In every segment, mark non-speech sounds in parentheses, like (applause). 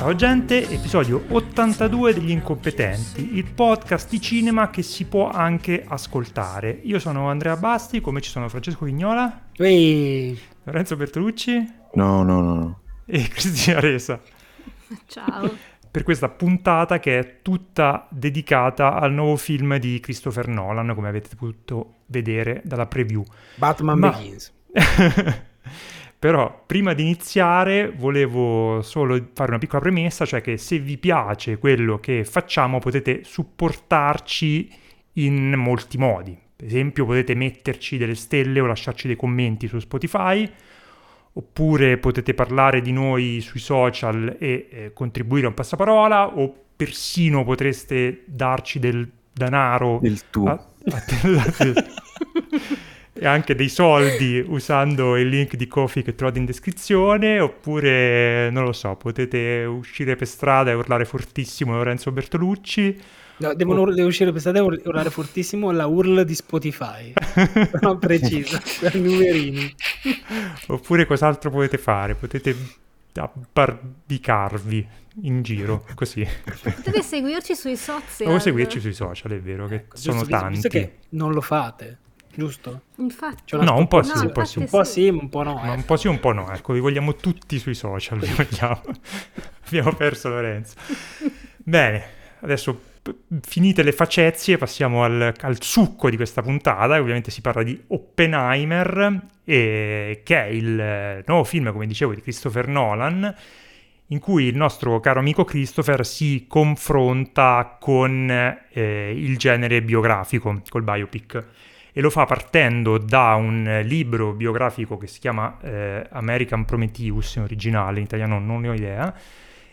Ciao gente, episodio 82 degli Incompetenti, il podcast di cinema che si può anche ascoltare. Io sono Andrea Basti, come ci sono Francesco Vignola, Ehi, Lorenzo Bertolucci No, no, no, no. e (laughs) Cristina Resa. Ciao. Per questa puntata che è tutta dedicata al nuovo film di Christopher Nolan, come avete potuto vedere dalla preview. Batman Ma- Begins. (laughs) Però prima di iniziare volevo solo fare una piccola premessa, cioè che se vi piace quello che facciamo potete supportarci in molti modi. Per esempio potete metterci delle stelle o lasciarci dei commenti su Spotify, oppure potete parlare di noi sui social e eh, contribuire a un passaparola, o persino potreste darci del denaro Il tu. a- a- (laughs) e anche dei soldi usando il link di Kofi che trovate in descrizione oppure non lo so potete uscire per strada e urlare fortissimo Lorenzo Bertolucci No, devono deve uscire per strada e ur- urlare fortissimo la URL di Spotify. (laughs) no, precisa, per numerini. oppure cos'altro potete fare potete abbarbicarvi in giro così Potete seguirci sui social. o seguirci sui social è vero che Ecco, sono giusto, visto- tanti Visto che non lo fate, giusto? Infatti. No, un po' sì, No, un po' sì. Un po' sì. sì, un po' no. Ma eh. un po' sì, un po' no. Ecco, vi vogliamo tutti sui social, vi vogliamo. (laughs) Abbiamo perso Lorenzo. Bene, adesso finite le facezie, passiamo al, al succo di questa puntata. Ovviamente si parla di Oppenheimer, e- che è il eh, nuovo film, come dicevo, di Christopher Nolan, in cui il nostro caro amico Christopher si confronta con eh, il genere biografico, col biopic e lo fa partendo da un eh, libro biografico che si chiama eh, American Prometheus in originale, in italiano non ne ho idea,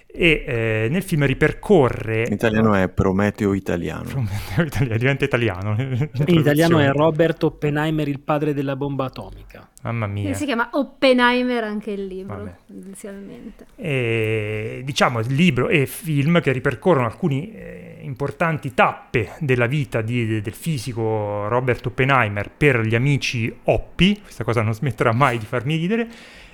e eh, nel film ripercorre... In italiano è Prometeo italiano. Prometeo italiano, diventa italiano. (laughs) In italiano è Robert Oppenheimer, il padre della bomba atomica. Mamma mia. Si chiama Oppenheimer anche il libro, inizialmente. E, diciamo libro e film che ripercorrono alcune eh, importanti tappe della vita di- del fisico Robert Oppenheimer per gli amici Oppi, questa cosa non smetterà mai di farmi ridere,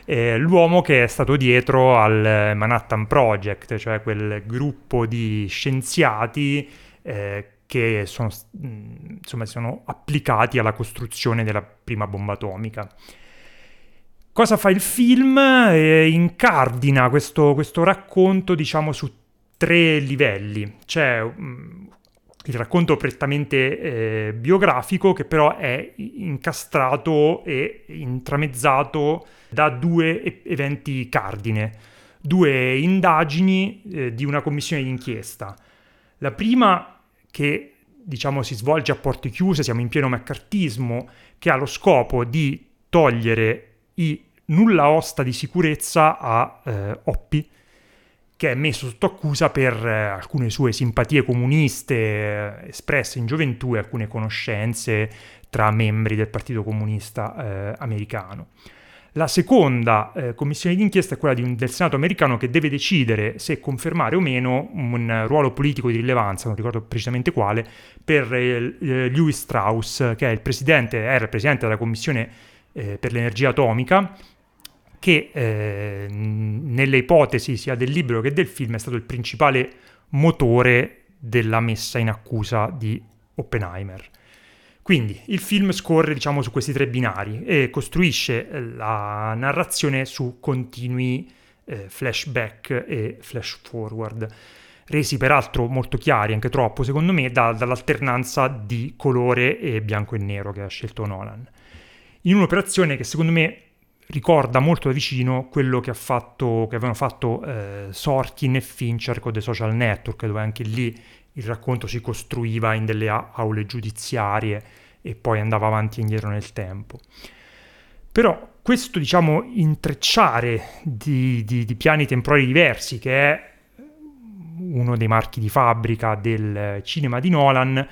eh, l'uomo che è stato dietro al Manhattan Project, cioè quel gruppo di scienziati eh, che sono, insomma, sono applicati alla costruzione della prima bomba atomica. Cosa fa il film? Eh, incardina questo, questo racconto, diciamo, su tre livelli. C'è mm, il racconto prettamente eh, biografico, che però è incastrato e intramezzato da due eventi cardine, due indagini eh, di una commissione d'inchiesta. La prima che diciamo si svolge a porte chiuse, siamo in pieno maccartismo, che ha lo scopo di togliere i nulla osta di sicurezza a eh, Oppi, che è messo sotto accusa per eh, alcune sue simpatie comuniste eh, espresse in gioventù e alcune conoscenze tra membri del Partito Comunista eh, americano. La seconda eh, commissione d'inchiesta è quella di un- del Senato americano che deve decidere se confermare o meno un ruolo politico di rilevanza, non ricordo precisamente quale, per eh, Lewis Strauss, che è il presidente, era il presidente della commissione eh, per l'energia atomica, che eh, nelle ipotesi sia del libro che del film è stato il principale motore della messa in accusa di Oppenheimer. Quindi il film scorre, diciamo, su questi tre binari e costruisce eh, la narrazione su continui eh, flashback e flash forward, resi peraltro molto chiari, anche troppo secondo me, da- dall'alternanza di colore e bianco e nero che ha scelto Nolan. In un'operazione che secondo me ricorda molto da vicino quello che, fatto, che avevano fatto eh, Sorkin e Fincher con The Social Network, dove anche lì il racconto si costruiva in delle aule giudiziarie e poi andava avanti e indietro nel tempo. Però questo, diciamo, intrecciare di, di- di piani temporali diversi, che è uno dei marchi di fabbrica del cinema di Nolan,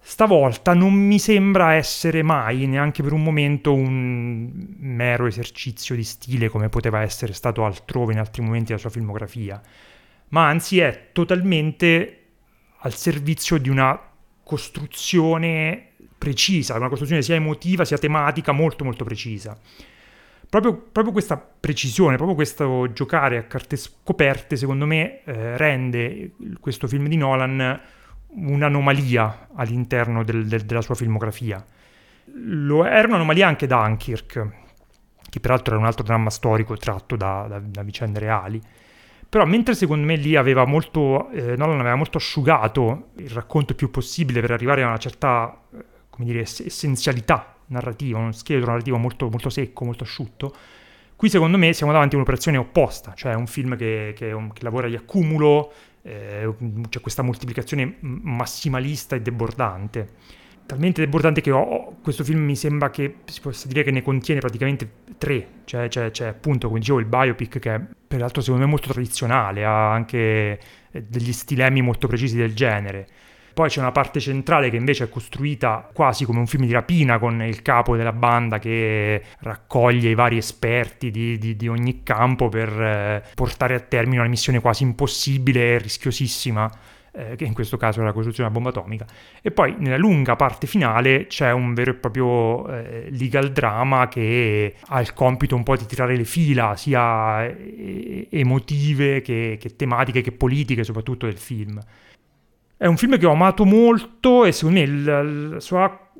stavolta non mi sembra essere mai, neanche per un momento, un mero esercizio di stile come poteva essere stato altrove in altri momenti della sua filmografia, ma anzi è totalmente al servizio di una costruzione precisa, una costruzione sia emotiva sia tematica molto molto precisa. Proprio, proprio, questa precisione, proprio questo giocare a carte scoperte, secondo me, eh, rende questo film di Nolan un'anomalia all'interno del, del, della sua filmografia. Lo, era un'anomalia anche Dunkirk, che peraltro era un altro dramma storico tratto da, da, da vicende reali. Però mentre secondo me lì aveva molto, eh, Nolan aveva molto asciugato il racconto più possibile per arrivare a una certa, eh, come dire, essenzialità narrativa, uno scheletro narrativo molto, molto secco, molto asciutto, qui secondo me siamo davanti a un'operazione opposta, cioè un film che, che, che lavora di accumulo, eh, c'è questa moltiplicazione massimalista e debordante. Talmente debordante che ho, questo film mi sembra che si possa dire che ne contiene praticamente tre, cioè c'è, c'è appunto, come dicevo, il biopic che è peraltro secondo me molto tradizionale, ha anche eh, degli stilemi molto precisi del genere. Poi c'è una parte centrale che invece è costruita quasi come un film di rapina con il capo della banda che raccoglie i vari esperti di, di, di ogni campo per eh, portare a termine una missione quasi impossibile e rischiosissima. Eh, che in questo caso è la costruzione della bomba atomica. E poi nella lunga parte finale c'è un vero e proprio eh, legal drama che ha il compito un po' di tirare le fila, sia eh, emotive che, che tematiche che politiche soprattutto del film. È un film che ho amato molto e secondo me il, la sua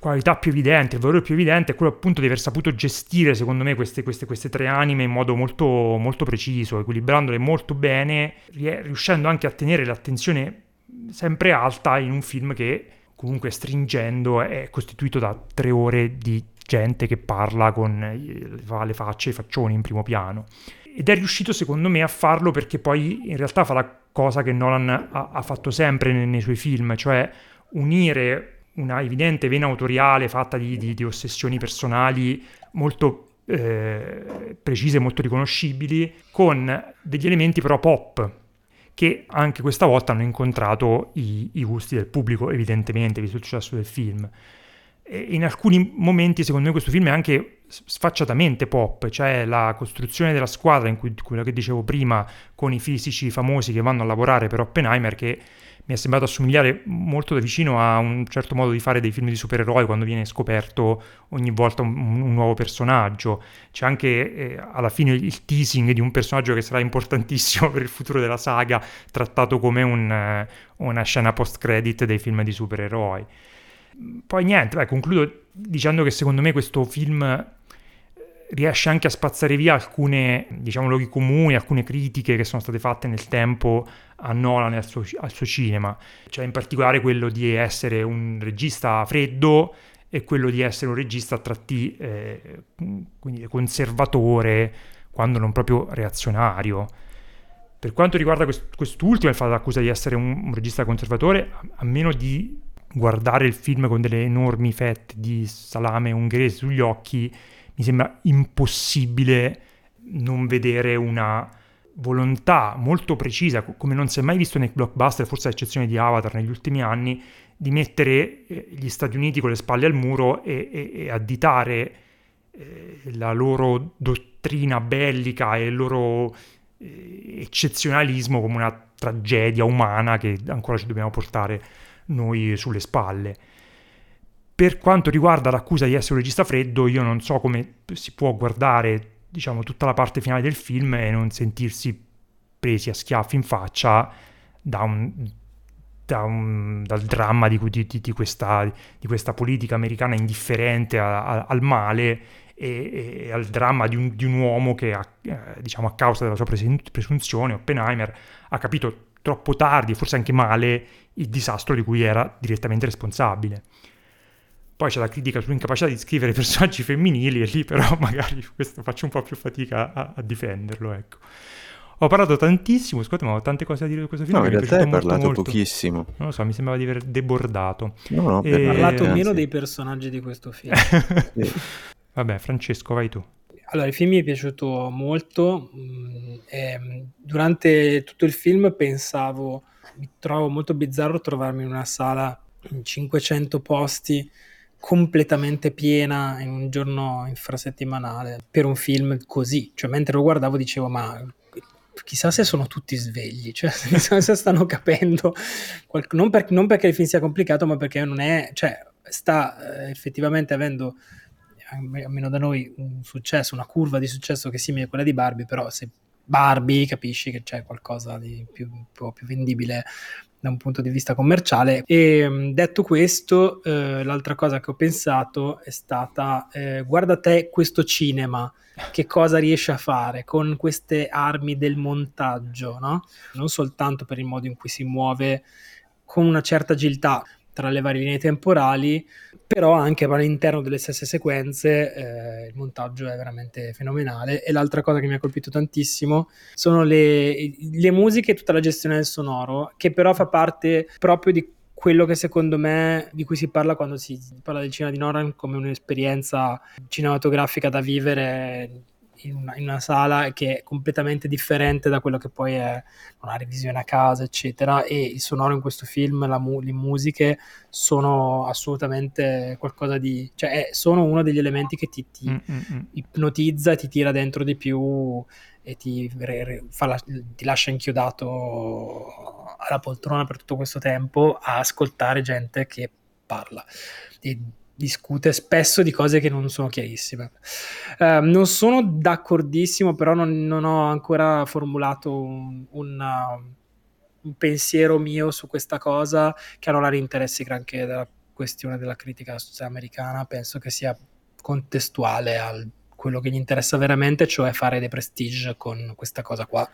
qualità più evidente, il valore più evidente è quello appunto di aver saputo gestire secondo me queste, queste, queste tre anime in modo molto, molto preciso, equilibrandole molto bene, riuscendo anche a tenere l'attenzione sempre alta in un film che comunque stringendo è costituito da tre ore di gente che parla con le facce e i faccioni in primo piano. Ed è riuscito secondo me a farlo perché poi in realtà fa la cosa che Nolan ha, ha fatto sempre nei, nei, suoi film, cioè unire una evidente vena autoriale fatta di, di, di ossessioni personali molto eh, precise, molto riconoscibili, con degli elementi però pop, che anche questa volta hanno incontrato i, i gusti del pubblico, evidentemente, visto il successo del film. In alcuni momenti, secondo me, questo film è anche sfacciatamente pop, cioè la costruzione della squadra, in cui, quello che dicevo prima, con i fisici famosi che vanno a lavorare per Oppenheimer, che mi è sembrato assomigliare molto da vicino a un certo modo di fare dei film di supereroi quando viene scoperto ogni volta un, un nuovo personaggio. C'è anche eh, alla fine il teasing di un personaggio che sarà importantissimo (laughs) per il futuro della saga, trattato come un, eh, una scena post-credit dei film di supereroi. Poi niente, beh, concludo dicendo che secondo me questo film riesce anche a spazzare via alcune, diciamo, luoghi comuni, alcune critiche che sono state fatte nel tempo a Nolan e al suo, al suo cinema, cioè in particolare quello di essere un regista freddo e quello di essere un regista a tratti eh, quindi conservatore, quando non proprio reazionario. Per quanto riguarda quest- quest'ultimo, il fatto dell'accusa di essere un, un regista conservatore, a, a meno di guardare il film con delle enormi fette di salame ungherese sugli occhi, mi sembra impossibile non vedere una volontà molto precisa, come non si è mai visto nei blockbuster, forse a eccezione di Avatar negli ultimi anni, di mettere eh, gli Stati Uniti con le spalle al muro e, e, e additare eh, la loro dottrina bellica e il loro eh, eccezionalismo come una tragedia umana che ancora ci dobbiamo portare noi sulle spalle. Per quanto riguarda l'accusa di essere un regista freddo, io non so come si può guardare, diciamo, tutta la parte finale del film e non sentirsi presi a schiaffi in faccia da un, da un, dal dramma di, di, di, questa, di, questa, politica americana indifferente a, a, al male e, e, al dramma di un, un uomo che, ha, eh, diciamo, a causa della sua presunzione, Oppenheimer, ha capito troppo tardi, forse anche male, il disastro di cui era direttamente responsabile. Poi c'è la critica sull'incapacità di scrivere (laughs) personaggi femminili e lì però (laughs) magari questo faccio un po' più fatica a, a difenderlo, ecco. Ho parlato tantissimo, scusate, ma ho tante cose da dire di questo film. No, in realtà hai parlato molto. pochissimo. Non lo so, mi sembrava di aver debordato. No, no, e... Hai parlato anzi. meno dei personaggi di questo film. (laughs) sì. Vabbè, Francesco, vai tu. Allora, il film mi è piaciuto molto. E durante tutto il film pensavo, mi trovo molto bizzarro trovarmi in una sala in 500 posti completamente piena in un giorno infrasettimanale per un film così. Cioè, mentre lo guardavo dicevo, ma chissà se sono tutti svegli, cioè (laughs) chissà se stanno capendo, qual- non, per- non perché il film sia complicato, ma perché non è, cioè, sta eh, effettivamente avendo, almeno da noi, un successo, una curva di successo che è simile a quella di Barbie, però se Barbie capisci che c'è qualcosa di più, po' più vendibile da un punto di vista commerciale. E mh, detto questo, eh, l'altra cosa che ho pensato è stata: eh, guarda te questo cinema, che cosa riesce a fare con queste armi del montaggio, no? Non soltanto per il modo in cui si muove con una certa agilità tra le varie linee temporali, però anche all'interno delle stesse sequenze eh, il montaggio è veramente fenomenale. E l'altra cosa che mi ha colpito tantissimo sono le, le musiche e tutta la gestione del sonoro che però fa parte proprio di quello che secondo me di cui si parla quando si parla del cinema di Nolan come un'esperienza cinematografica da vivere in una, in una, sala che è completamente differente da quello che poi è una revisione a casa, eccetera. E il sonoro in questo film, mu- le musiche sono assolutamente qualcosa di. cioè, è, sono uno degli elementi che ti, ti mm-hmm. ipnotizza e ti tira dentro di più e ti, re, re, la, ti lascia inchiodato alla poltrona per tutto questo tempo a ascoltare gente che parla. E discute spesso di cose che non sono chiarissime. Uh, non sono d'accordissimo, però non, non ho ancora formulato un, una, un, pensiero mio su questa cosa che la interessi granché della questione della critica americana. Penso che sia contestuale a quello che gli interessa veramente, cioè fare dei prestige con questa cosa qua.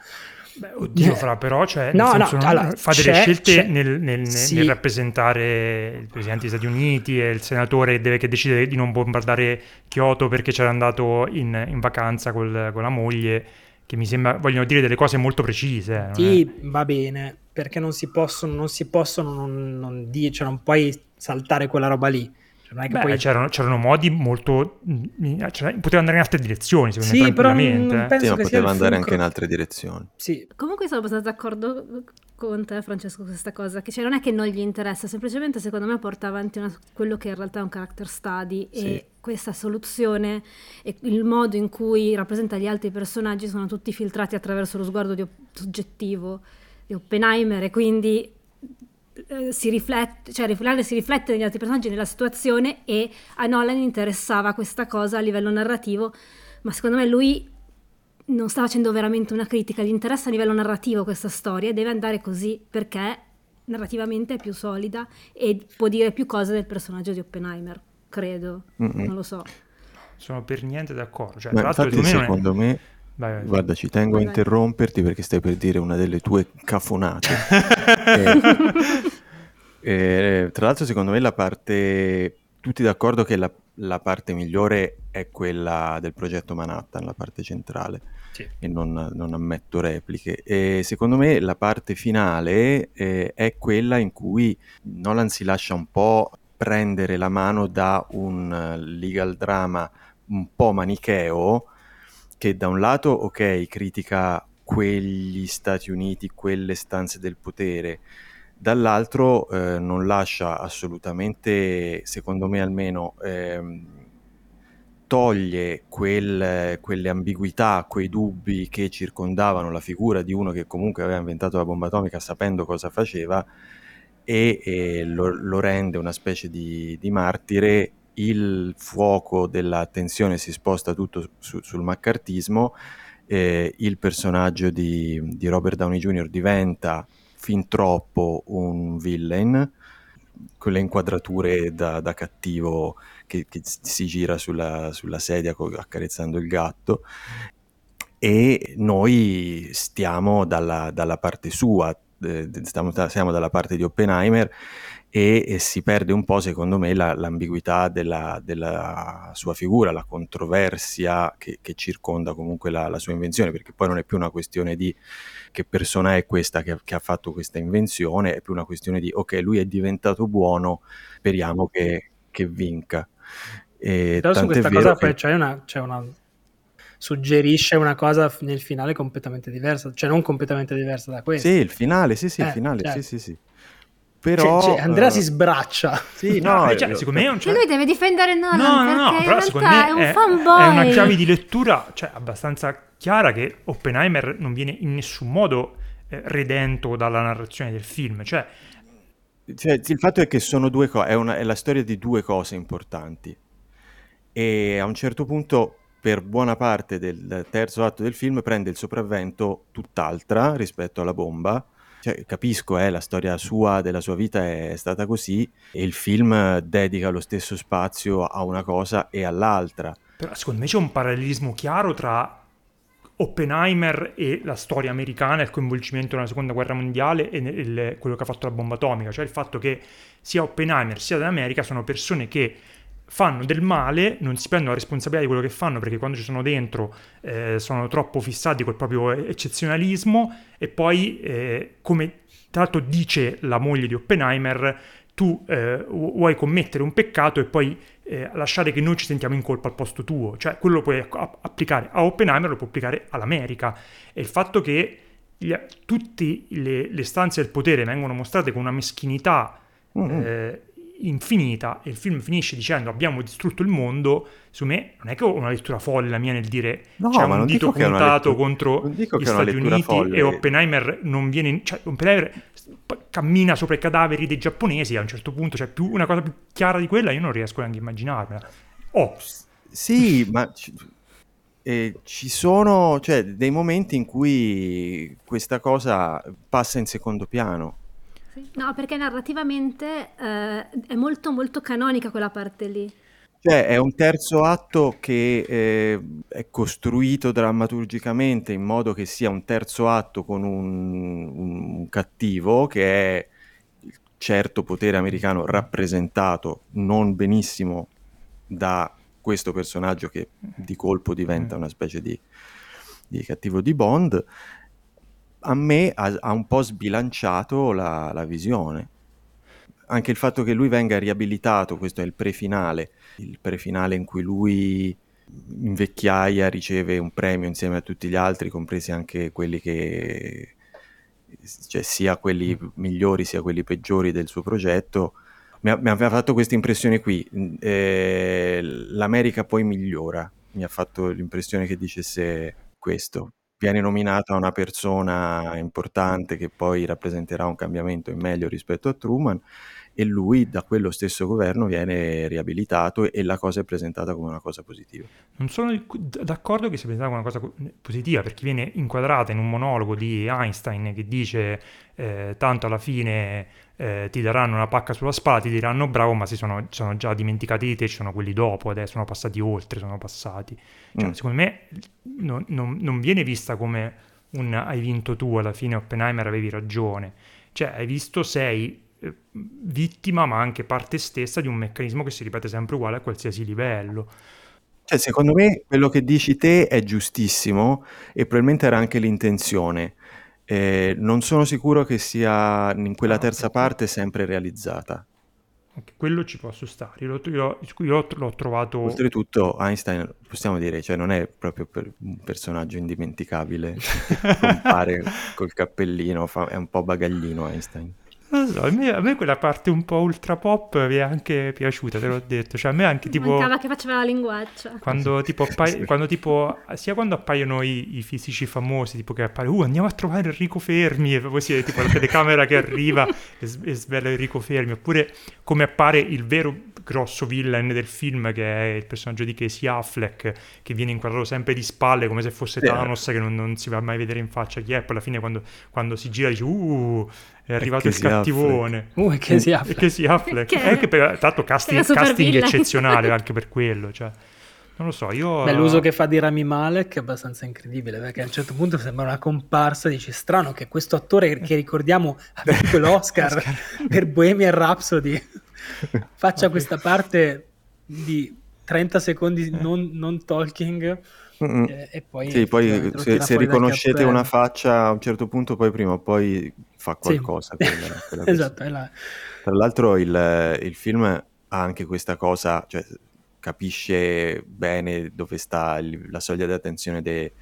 Beh, oddio, fra però, cioè, no, no, allora, fa delle scelte nel, nel, sì. nel, rappresentare il presidente degli Stati Uniti e il senatore deve, che decide di non bombardare Kyoto perché c'era andato in, in vacanza col, con la moglie, che mi sembra vogliono dire delle cose molto precise. Sì, è... va bene, perché non si possono, non, si possono non, non dire, cioè non puoi saltare quella roba lì non è che Beh, poi... c'erano, c'erano, modi molto... Cioè, poteva andare in altre direzioni, secondo sì, me. Però penso sì, ma poteva andare anche in altre direzioni. Sì. Comunque sono abbastanza d'accordo con te, Francesco, su questa cosa, che cioè, non è che non gli interessa, semplicemente secondo me porta avanti una, quello che in realtà è un character study sì. e questa soluzione e il modo in cui rappresenta gli altri personaggi sono tutti filtrati attraverso lo sguardo di, soggettivo di Oppenheimer e quindi eh, si riflette, cioè riflette, si riflette negli altri personaggi, nella situazione e a Nolan interessava questa cosa a livello narrativo, ma secondo me lui non sta facendo veramente una critica, gli interessa a livello narrativo questa storia e deve andare così perché narrativamente è più solida e può dire più cose del personaggio di Oppenheimer, credo, Mm-mm. non lo so. Sono per niente d'accordo. Cioè, Ma infatti, secondo me Vai, vai. Guarda, ci tengo vai, a interromperti perché stai per dire una delle tue cafonate. e, (laughs) e, eh, tra l'altro, secondo me la parte... Tutti d'accordo che la, la, parte migliore è quella del progetto Manhattan, la parte centrale, sì. e non, non, ammetto repliche. E secondo me la parte finale eh, è quella in cui Nolan si lascia un po' prendere la mano da un legal drama un po' manicheo, che da un lato, ok, critica quegli Stati Uniti, quelle stanze del potere, dall'altro eh, non lascia assolutamente, secondo me almeno, ehm, toglie quel, quelle ambiguità, quei dubbi che circondavano la figura di uno che comunque aveva inventato la bomba atomica sapendo cosa faceva e, e lo, lo, rende una specie di, di martire il fuoco della tensione si sposta tutto su, sul maccartismo, eh, il personaggio di, di, Robert Downey Jr. diventa fin troppo un villain, con le inquadrature da, da cattivo che, che, si gira sulla, sulla sedia accarezzando il gatto, e noi stiamo dalla, dalla parte sua, eh, stiamo, siamo dalla parte di Oppenheimer e, e, si perde un po', secondo me, la, l'ambiguità della, della, sua figura, la controversia che, che circonda comunque la, la, sua invenzione, perché poi non è più una questione di che persona è questa che, che, ha fatto questa invenzione, è più una questione di ok, lui è diventato buono, speriamo che, che vinca. E Però su questa cosa che... c'è una, c'è una suggerisce una cosa nel finale completamente diversa, cioè non completamente diversa da questa. Sì, il finale, sì, sì, eh, il finale, certo. sì, sì, sì. Però, cioè, cioè, Andrea uh, si sbraccia. Sì, no, no cioè, secondo me non c'è... lui deve difendere Nolan no, no, no, però secondo me è un è, fanboy. È una chiave di lettura cioè, abbastanza chiara che Oppenheimer non viene in nessun modo eh, redento dalla narrazione del film. Cioè, cioè, il fatto è che sono due cose, è, è la storia di due cose importanti. E a un certo punto per buona parte del terzo atto del film prende il sopravvento tutt'altra rispetto alla bomba cioè, capisco, eh, la storia sua, della sua vita è stata così e il film dedica lo stesso spazio a una cosa e all'altra. Però secondo me c'è un parallelismo chiaro tra Oppenheimer e la storia americana, il coinvolgimento nella seconda guerra mondiale e nel, quello che ha fatto la bomba atomica, cioè il fatto che sia Oppenheimer sia dell'America sono persone che fanno del male, non si prendono la responsabilità di quello che fanno perché quando ci sono dentro eh, sono troppo fissati col proprio eccezionalismo e poi, eh, come tra l'altro dice la moglie di Oppenheimer, tu eh, vuoi commettere un peccato e poi eh, lasciare che noi ci sentiamo in colpa al posto tuo, cioè quello lo puoi applicare a Oppenheimer, lo puoi applicare all'America. E il fatto che gli, tutte le, le, stanze del potere vengono mostrate con una meschinità mm-hmm infinita e il film finisce dicendo abbiamo distrutto il mondo, su me non è che ho una lettura folle la mia nel dire no, c'è un dito puntato lettura, contro gli Stati Uniti folle. e Oppenheimer non viene, cioè Oppenheimer cammina sopra i cadaveri dei giapponesi a un certo punto, cioè più, una cosa più chiara di quella io non riesco neanche a immaginarmela. Oh. Sì, ma eh, ci sono cioè, dei momenti in cui questa cosa passa in secondo piano No, perché narrativamente eh, è molto molto canonica quella parte lì. Cioè, è un terzo atto che eh, è costruito drammaturgicamente in modo che sia un terzo atto con un, un cattivo che è il certo potere americano rappresentato non benissimo da questo personaggio che di colpo diventa mm. una specie di, di cattivo di Bond a me ha, ha un po' sbilanciato la, la, visione. Anche il fatto che lui venga riabilitato, questo è il prefinale, il prefinale in cui lui in vecchiaia riceve un premio insieme a tutti gli altri, compresi anche quelli che, cioè sia quelli migliori sia quelli peggiori del suo progetto, mi, ha, mi aveva fatto questa impressione qui. Eh, L'America poi migliora, mi ha fatto l'impressione che dicesse questo viene nominata una persona importante che poi rappresenterà un cambiamento in meglio rispetto a Truman e lui da quello stesso governo viene riabilitato e la cosa è presentata come una cosa positiva. Non sono d'accordo che sia presentata come una cosa positiva perché viene inquadrata in un monologo di Einstein che dice eh, tanto alla fine eh, ti daranno una pacca sulla spalla, ti diranno bravo, ma si sono, sono già dimenticati di te, ci sono quelli dopo, adesso sono passati oltre, sono passati. Cioè, mm. Secondo me non, non, non, viene vista come un hai vinto tu, alla fine Oppenheimer avevi ragione. Cioè, hai visto, sei eh, vittima, ma anche parte stessa di un meccanismo che si ripete sempre uguale a qualsiasi livello. Cioè, secondo me quello che dici te è giustissimo e probabilmente era anche l'intenzione eh, non sono sicuro che sia in quella ah, terza parte sempre realizzata. Okay, quello ci posso stare, io, io, io l'ho trovato... Oltretutto Einstein, possiamo dire, cioè non è proprio per un personaggio indimenticabile, (laughs) compare col cappellino, fa, è un po' bagaglino Einstein. Non so, a me, a me, quella parte un po' ultra pop mi è anche piaciuta, te l'ho detto. Cioè, a me anche tipo. Mancava che faceva la linguaccia. Quando tipo, appai- sì. quando, tipo sia quando appaiono i, i, fisici famosi, tipo che appare, uh, andiamo a trovare Enrico Fermi, e poi si tipo la telecamera che arriva e, e svela Enrico Fermi, oppure come appare il vero grosso villain del film, che è il personaggio di Casey Affleck, che viene inquadrato sempre di spalle come se fosse Thanos, che non, non, si va mai a vedere in faccia chi è. Poi alla fine, quando, quando si gira, dice, uh è arrivato il cattivone. Uh, che si affle. Che si affle. Che... È che per, tanto casting, casting eccezionale (laughs) anche per quello, cioè. Non lo so, io... Beh, l'uso che fa di Rami Malek è abbastanza incredibile, perché a un certo punto sembra una comparsa, dici strano che questo attore che ricordiamo ha vinto (laughs) l'Oscar per Bohemian Rhapsody (laughs) faccia questa parte di 30 secondi non, non talking eh, e poi, sì, poi se, se riconoscete una faccia a un certo punto, poi prima o poi fa qualcosa. Sì. (laughs) Quella, quella esatto, la... Tra l'altro il, il, film ha anche questa cosa, cioè capisce bene dove sta il, la soglia di attenzione de,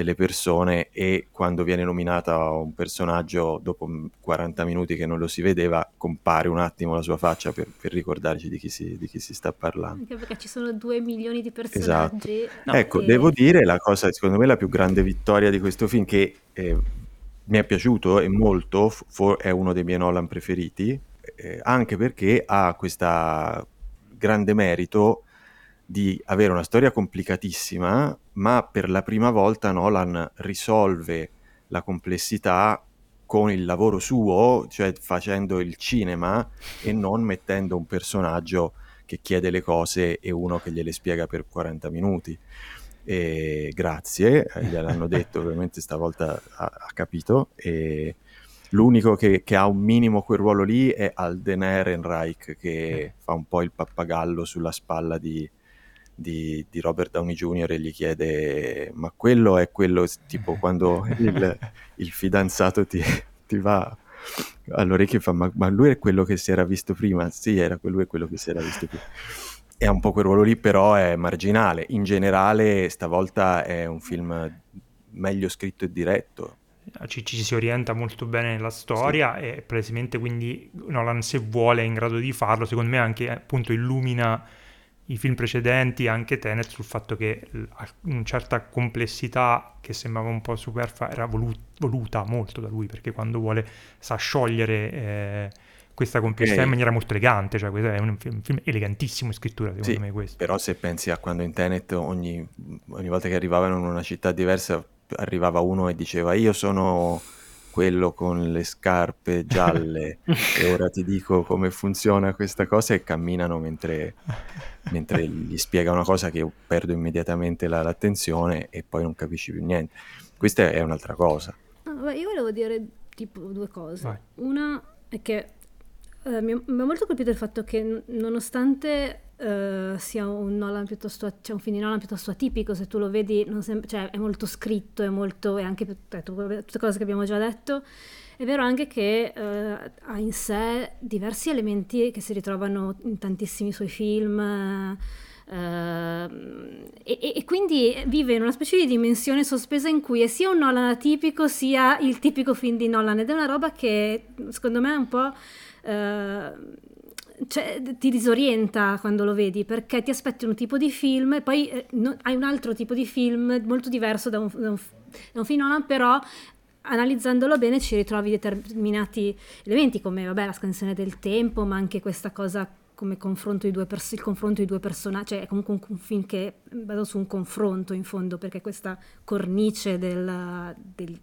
delle persone e quando viene nominata un personaggio dopo 40 minuti che non lo si vedeva compare un attimo la sua faccia per, per ricordarci di chi, si, di chi, si, sta parlando. Anche perché ci sono due milioni di personaggi. Esatto. No, ecco, che... devo dire la cosa, secondo me la più grande vittoria di questo film che eh, mi è piaciuto e molto, for, è uno dei miei Nolan preferiti, eh, anche perché ha questo grande merito di avere una storia complicatissima, ma per la prima volta Nolan risolve la complessità con il lavoro suo, cioè facendo il cinema e non mettendo un personaggio che chiede le cose e uno che gliele spiega per 40 minuti. E grazie, eh, gliel'hanno detto, (laughs) ovviamente stavolta ha, ha capito. E l'unico che, che, ha un minimo quel ruolo lì è Alden Ehrenreich, che fa un po' il pappagallo sulla spalla di, di, di, Robert Downey Jr. e gli chiede ma quello è quello tipo quando (laughs) il, il fidanzato ti, ti, va all'orecchio e fa ma, ma, lui è quello che si era visto prima sì era lui è quello che si era visto prima è un po' quel ruolo lì però è marginale in generale stavolta è un film meglio scritto e diretto ci, ci, si orienta molto bene nella storia sì. e palesemente quindi Nolan se vuole è in grado di farlo secondo me anche appunto illumina i film precedenti, anche Tenet, sul fatto che una certa complessità che sembrava un po' superflua era volu- voluta molto da lui, perché quando vuole sa sciogliere eh, questa complessità okay. in maniera molto elegante, cioè questo è un film, un film elegantissimo in scrittura, secondo sì, me questo. Però se pensi a quando in Tenet ogni, ogni volta che arrivavano in una città diversa arrivava uno e diceva io sono quello con le scarpe gialle e ora ti dico come funziona questa cosa e camminano mentre, mentre gli spiega una cosa che io perdo immediatamente la, l'attenzione e poi non capisci più niente. Questa è un'altra cosa. No, io volevo dire tipo due cose. Vai. Una è che eh, mi, mi ha molto colpito il fatto che nonostante Uh, sia un Nolan piuttosto cioè un film di Nolan piuttosto atipico se tu lo vedi sem- cioè, è molto scritto è molto è anche detto, tutte cose che abbiamo già detto. È vero anche che uh, ha in sé diversi elementi che si ritrovano in tantissimi suoi film uh, e, e, quindi vive in una specie di dimensione sospesa in cui è sia un Nolan atipico sia il tipico film di Nolan ed è una roba che secondo me è un po' cioè, ti disorienta quando lo vedi perché ti aspetti un tipo di film e poi eh, no, hai un altro tipo di film molto diverso da un, da un, da un film Nolan, però analizzandolo bene ci ritrovi determinati elementi come vabbè, la scansione del tempo, ma anche questa cosa come confronto pers- il confronto dei due personaggi, cioè è comunque un, un, film che vado su un confronto in fondo perché questa cornice del, del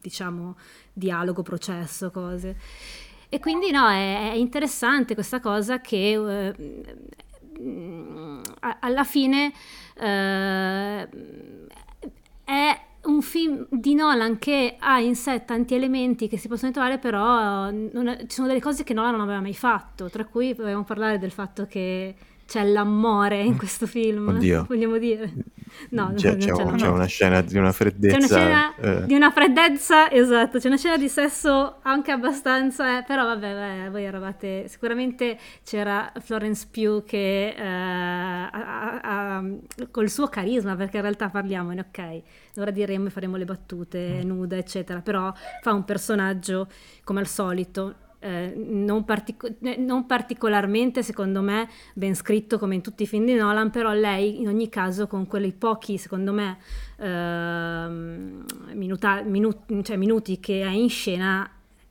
diciamo dialogo, processo, cose. E quindi no, è, è interessante questa cosa che eh, alla fine eh, è un film di Nolan che ha in sé tanti elementi che si possono trovare, però è, ci sono delle cose che Nolan non aveva mai fatto, tra cui dobbiamo parlare del fatto che c'è l'amore in questo film, Oddio. vogliamo dire. No, c'è, c'è, c'è, c'è una scena di una freddezza. C'è una scena eh. di una freddezza, esatto, c'è una scena di sesso anche abbastanza, eh, però vabbè, vabbè, voi eravate, sicuramente c'era Florence Pugh che eh, ha, ha, col suo carisma, perché in realtà parliamone, ok, ora diremo e faremo le battute mm. nude, eccetera, però fa un personaggio come al solito eh, non, partico- eh, non, particolarmente, secondo me, ben scritto come in tutti i film di Nolan, però lei in ogni caso con quei pochi, secondo me, eh, minuta- minu- cioè minuti che è in scena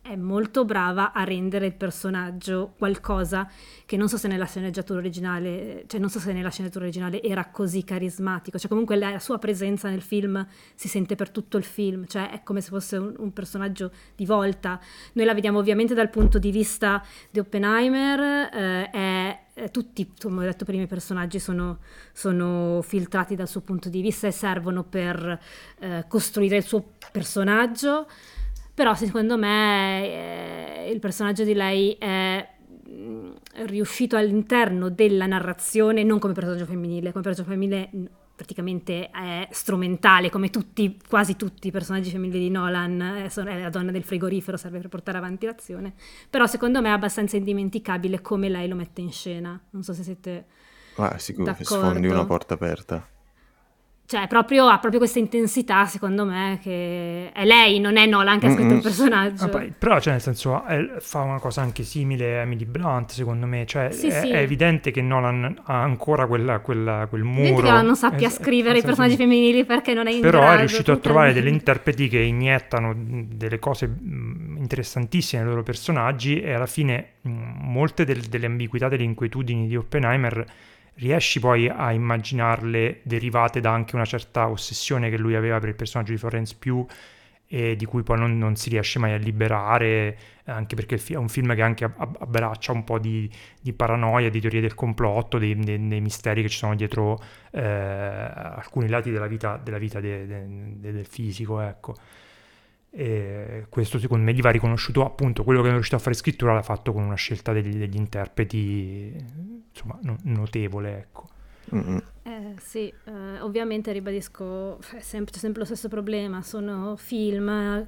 è molto brava a rendere il personaggio qualcosa che non so se nella sceneggiatura originale, cioè non so se nella sceneggiatura originale era così carismatico, cioè comunque la, sua presenza nel film si sente per tutto il film, cioè è come se fosse un, un, personaggio di volta. Noi la vediamo ovviamente dal punto di vista di Oppenheimer, eh, è, è tutti, come ho detto prima, i personaggi sono, sono, filtrati dal suo punto di vista e servono per eh, costruire il suo personaggio. Però secondo me eh, il personaggio di lei è mm, riuscito all'interno della narrazione non come personaggio femminile, come personaggio femminile mm, praticamente è strumentale come tutti, quasi tutti i personaggi femminili di Nolan, è la donna del frigorifero, serve per portare avanti l'azione, però secondo me è abbastanza indimenticabile come lei lo mette in scena, non so se siete... Ah, sicuro che sfondi una porta aperta. Cioè, proprio, ha proprio questa intensità, secondo me, che è lei, non è Nolan che ha scritto il personaggio. Ah, poi, però, cioè, nel senso, è, fa una cosa anche simile a Emily Blunt, secondo me. Cioè, sì, è, sì. è, evidente che Nolan ha ancora quella, quella, quel muro. Evidente che non sappia es- scrivere i personaggi sì. femminili perché non è in Però grado, è riuscito a trovare delle interpreti che iniettano delle cose interessantissime nei loro personaggi e alla fine molte del, delle ambiguità, delle inquietudini di Oppenheimer riesci poi a immaginarle derivate da anche una certa ossessione che lui aveva per il personaggio di Florence Pugh e di cui poi non, non si riesce mai a liberare, anche perché è un film che anche abbraccia un po' di, di paranoia, di teorie del complotto, dei, dei, dei, misteri che ci sono dietro eh, alcuni lati della vita, della vita de, de, de, del fisico, ecco. E questo secondo me gli va riconosciuto. Appunto quello che è riuscito a fare scrittura l'ha fatto con una scelta degli, degli interpreti insomma no, notevole ecco. Eh, sì, eh, ovviamente ribadisco è sempre, c'è sempre lo stesso problema. Sono film eh,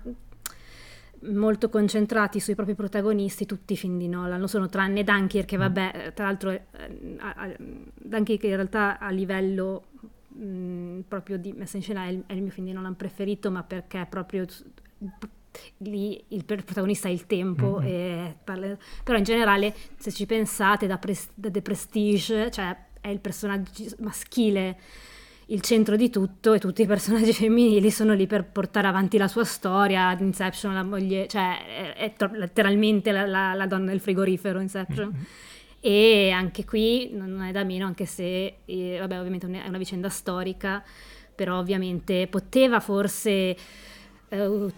molto concentrati sui propri protagonisti tutti i film di Nolan. Lo sono tranne Dunkirk che vabbè tra l'altro eh, Dunkirk in realtà a livello mh, proprio di messa in scena è il, è il mio film di Nolan preferito ma perché proprio lì il protagonista ha il tempo, mm-hmm. parla... però in generale se ci pensate da, pres- da The Prestige, cioè è il personaggio maschile il centro di tutto e tutti i personaggi (laughs) femminili sono lì per portare avanti la sua storia, Inception, la moglie, cioè è, è letteralmente la, la, la, donna del frigorifero Inception. Mm-hmm. E anche qui non è da meno, anche se, eh, vabbè, ovviamente è una vicenda storica, però ovviamente poteva forse uh,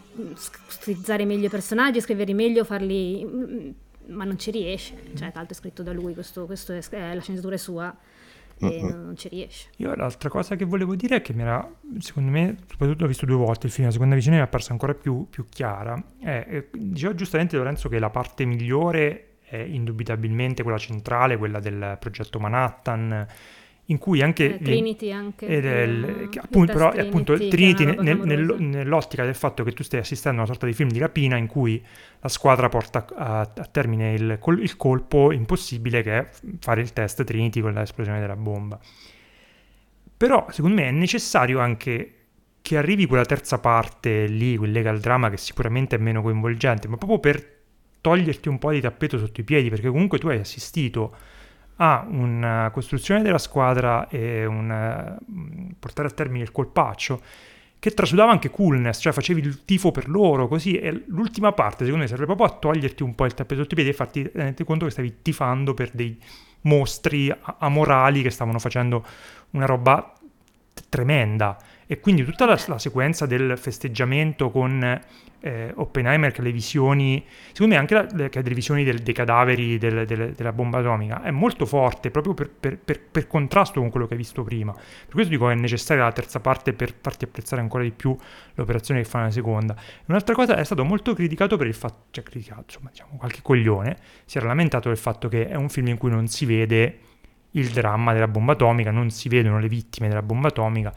utilizzare meglio i personaggi, scriverli meglio, farli... Mm, ma non ci riesce, cioè tanto è scritto da lui, questo, questo è, è, la sceneggiatura è sua e mm-hmm. non ci riesce. Io l'altra cosa che volevo dire è che mi era, secondo me, soprattutto l'ho visto due volte il film, la seconda visione mi è apparsa ancora più, più chiara. Eh, diceva giustamente Lorenzo che la parte migliore è indubitabilmente quella centrale, quella del progetto Manhattan, in cui anche... Eh, Trinity anche. Ed è il, che appunto, però Trinity, appunto Trinity nel, nel, nell'ottica del fatto che tu stai assistendo a una sorta di film di rapina in cui la squadra porta a, a termine il, il, colpo impossibile che è fare il test Trinity con l'esplosione della bomba. Però secondo me è necessario anche che arrivi quella terza parte lì, quel legal drama che sicuramente è meno coinvolgente, ma proprio per toglierti un po' di tappeto sotto i piedi, perché comunque tu hai assistito a una costruzione della squadra e un mm, portare a termine il colpaccio che trasudava anche coolness, cioè facevi il tifo per loro, così, e l'ultima parte secondo me serve proprio a toglierti un po' il tappeto sotto i piedi e farti rendere conto che stavi tifando per dei mostri amorali che stavano facendo una roba t- tremenda. E quindi tutta la, la sequenza del festeggiamento con eh, Oppenheimer che le visioni, secondo me anche la, le, che le visioni del, dei cadaveri del, del, della bomba atomica è molto forte proprio per, per, per, per, contrasto con quello che hai visto prima. Per questo dico che è necessaria la terza parte per farti apprezzare ancora di più l'operazione che fa nella seconda. Un'altra cosa è stato molto criticato per il fatto, cioè criticato, insomma diciamo qualche coglione, si era lamentato del fatto che è un film in cui non si vede il dramma della bomba atomica, non si vedono le vittime della bomba atomica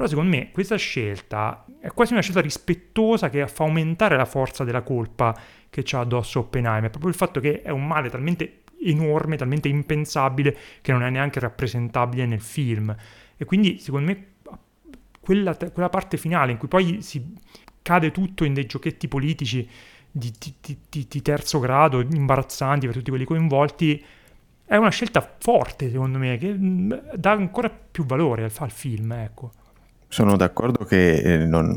però secondo me questa scelta è quasi una scelta rispettosa che fa aumentare la forza della colpa che c'ha addosso Oppenheimer, proprio il fatto che è un male talmente enorme, talmente impensabile che non è neanche rappresentabile nel film. E quindi secondo me quella, quella parte finale in cui poi si cade tutto in dei giochetti politici di, di, di, di terzo grado, imbarazzanti per tutti quelli coinvolti, è una scelta forte secondo me che mm, dà ancora più valore al, al film, ecco. Sono d'accordo che eh, non,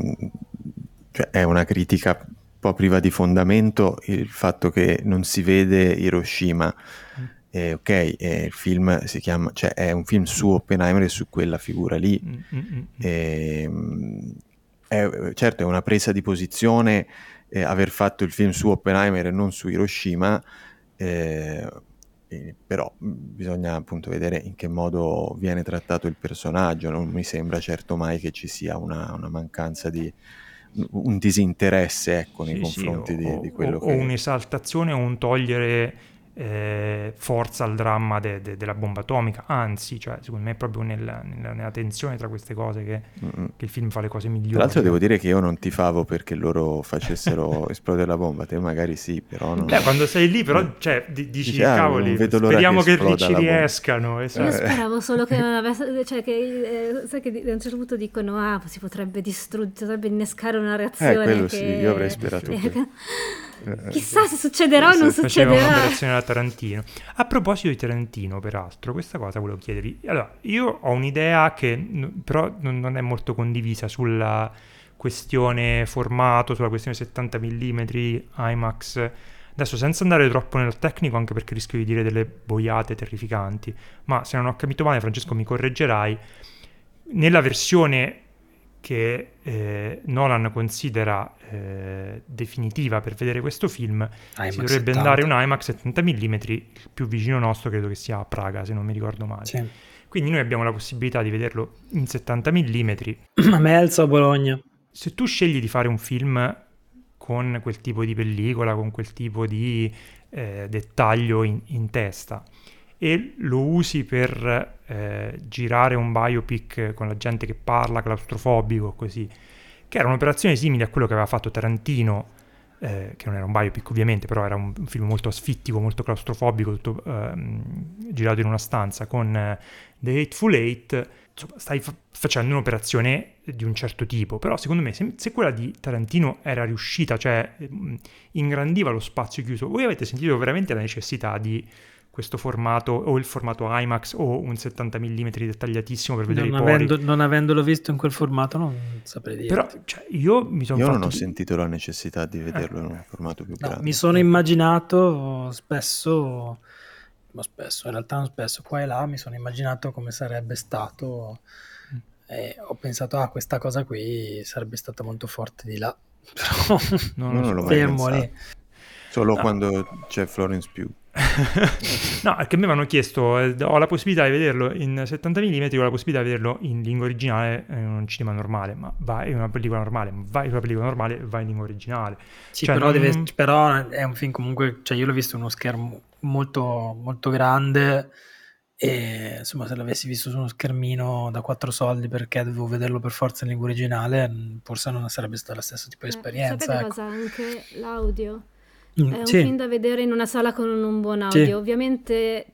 cioè, è una critica un po' priva di fondamento il fatto che non si vede Hiroshima. Mm. Eh, ok, eh, il film si chiama, cioè è un film su Oppenheimer e su quella figura lì. Eh, è, certo, è una presa di posizione eh, aver fatto il film su Oppenheimer e non su Hiroshima. Eh, però bisogna appunto vedere in che modo viene trattato il personaggio, non mi sembra certo mai che ci sia una, una mancanza di un disinteresse ecco, nei sì, confronti sì, o, di, di, quello o, che... O un'esaltazione o un togliere eh, forza il dramma de, de, della bomba atomica, anzi, cioè, secondo me è proprio nella, nella, nella tensione tra queste cose che, che, il film fa le cose migliori. Tra l'altro devo dire che io non tifavo perché loro facessero (laughs) esplodere la bomba, te magari sì, però non... Beh, quando sei lì però, cioè, d- dici, Dici, ah, cavoli, speriamo che, che ci riescano. Io (laughs) speravo solo che non avesse, cioè che, eh, sai che a un certo punto dicono, ah, si potrebbe distruggere, potrebbe innescare una reazione Eh, quello che... sì, io avrei sperato. (laughs) Chissà se succederà o non succederà. un'operazione da Tarantino. A proposito di Tarantino, peraltro, questa cosa volevo chiedervi. Allora, io ho un'idea che però non è molto condivisa sulla questione formato, sulla questione 70 mm, IMAX. Adesso senza andare troppo nel tecnico, anche perché rischio di dire delle boiate terrificanti, ma se non ho capito male, Francesco mi correggerai, nella versione che eh, Nolan considera eh, definitiva per vedere questo film, IMAX si dovrebbe 70. andare un IMAX 70 mm, il più vicino nostro credo che sia a Praga, se non mi ricordo male. Sì. Quindi noi abbiamo la possibilità di vederlo in 70 mm. A Melzo a Bologna. Se tu scegli di fare un film con quel tipo di pellicola, con quel tipo di eh, dettaglio in, in testa, e lo usi per eh, girare un biopic con la gente che parla, claustrofobico, così, che era un'operazione simile a quello che aveva fatto Tarantino, eh, che non era un biopic ovviamente, però era un, film molto asfittico, molto claustrofobico, tutto ehm, girato in una stanza con eh, The Hateful Eight, insomma, stai fa- facendo un'operazione di un certo tipo, però secondo me se, se, quella di Tarantino era riuscita, cioè ingrandiva lo spazio chiuso, voi avete sentito veramente la necessità di questo formato o il formato IMAX o un 70 mm dettagliatissimo per vedere non i pori. Avendo, non avendolo visto in quel formato non saprei dire. Però cioè, io mi sono Io non ho di... sentito la necessità di vederlo eh. in un formato più no, grande. Mi sono immaginato spesso, ma spesso, in realtà non spesso, qua e là mi sono immaginato come sarebbe stato mm. e ho pensato ah questa cosa qui sarebbe stata molto forte di là. (laughs) Però non, non lo fermo lì. Solo no. quando c'è Florence Pugh. (laughs) no, me mi hanno chiesto, eh, ho la possibilità di vederlo in 70 mm, ho la possibilità di vederlo in lingua originale in un cinema normale, ma vai in una pellicola normale, vai in una pellicola normale, vai in lingua originale. Sì, cioè, però, non... deve, però, è un film comunque, cioè io l'ho visto su uno schermo molto, molto grande e insomma se l'avessi visto su uno schermino da quattro soldi perché dovevo vederlo per forza in lingua originale, forse non sarebbe stata la stessa tipo di eh, esperienza. Sapete ecco. cosa? Anche l'audio Mm, è un sì. film da vedere in una sala con un buon audio. Sì. Ovviamente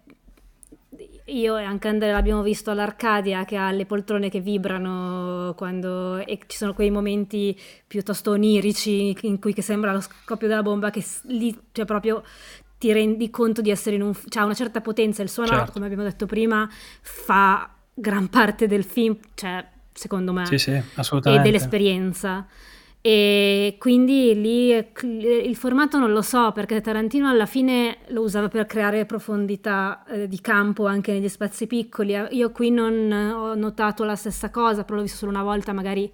io e anche Andrea l'abbiamo visto all'Arcadia che ha le poltrone che vibrano quando e ci sono quei momenti piuttosto onirici in cui che sembra lo scoppio della bomba che lì cioè proprio ti rendi conto di essere in un cioè una certa potenza il suono certo. come abbiamo detto prima fa gran parte del film cioè secondo me sì, sì, assolutamente. e dell'esperienza e quindi lì il formato non lo so perché Tarantino alla fine lo usava per creare profondità eh, di campo anche negli spazi piccoli. Io qui non ho notato la stessa cosa, però l'ho visto solo una volta, magari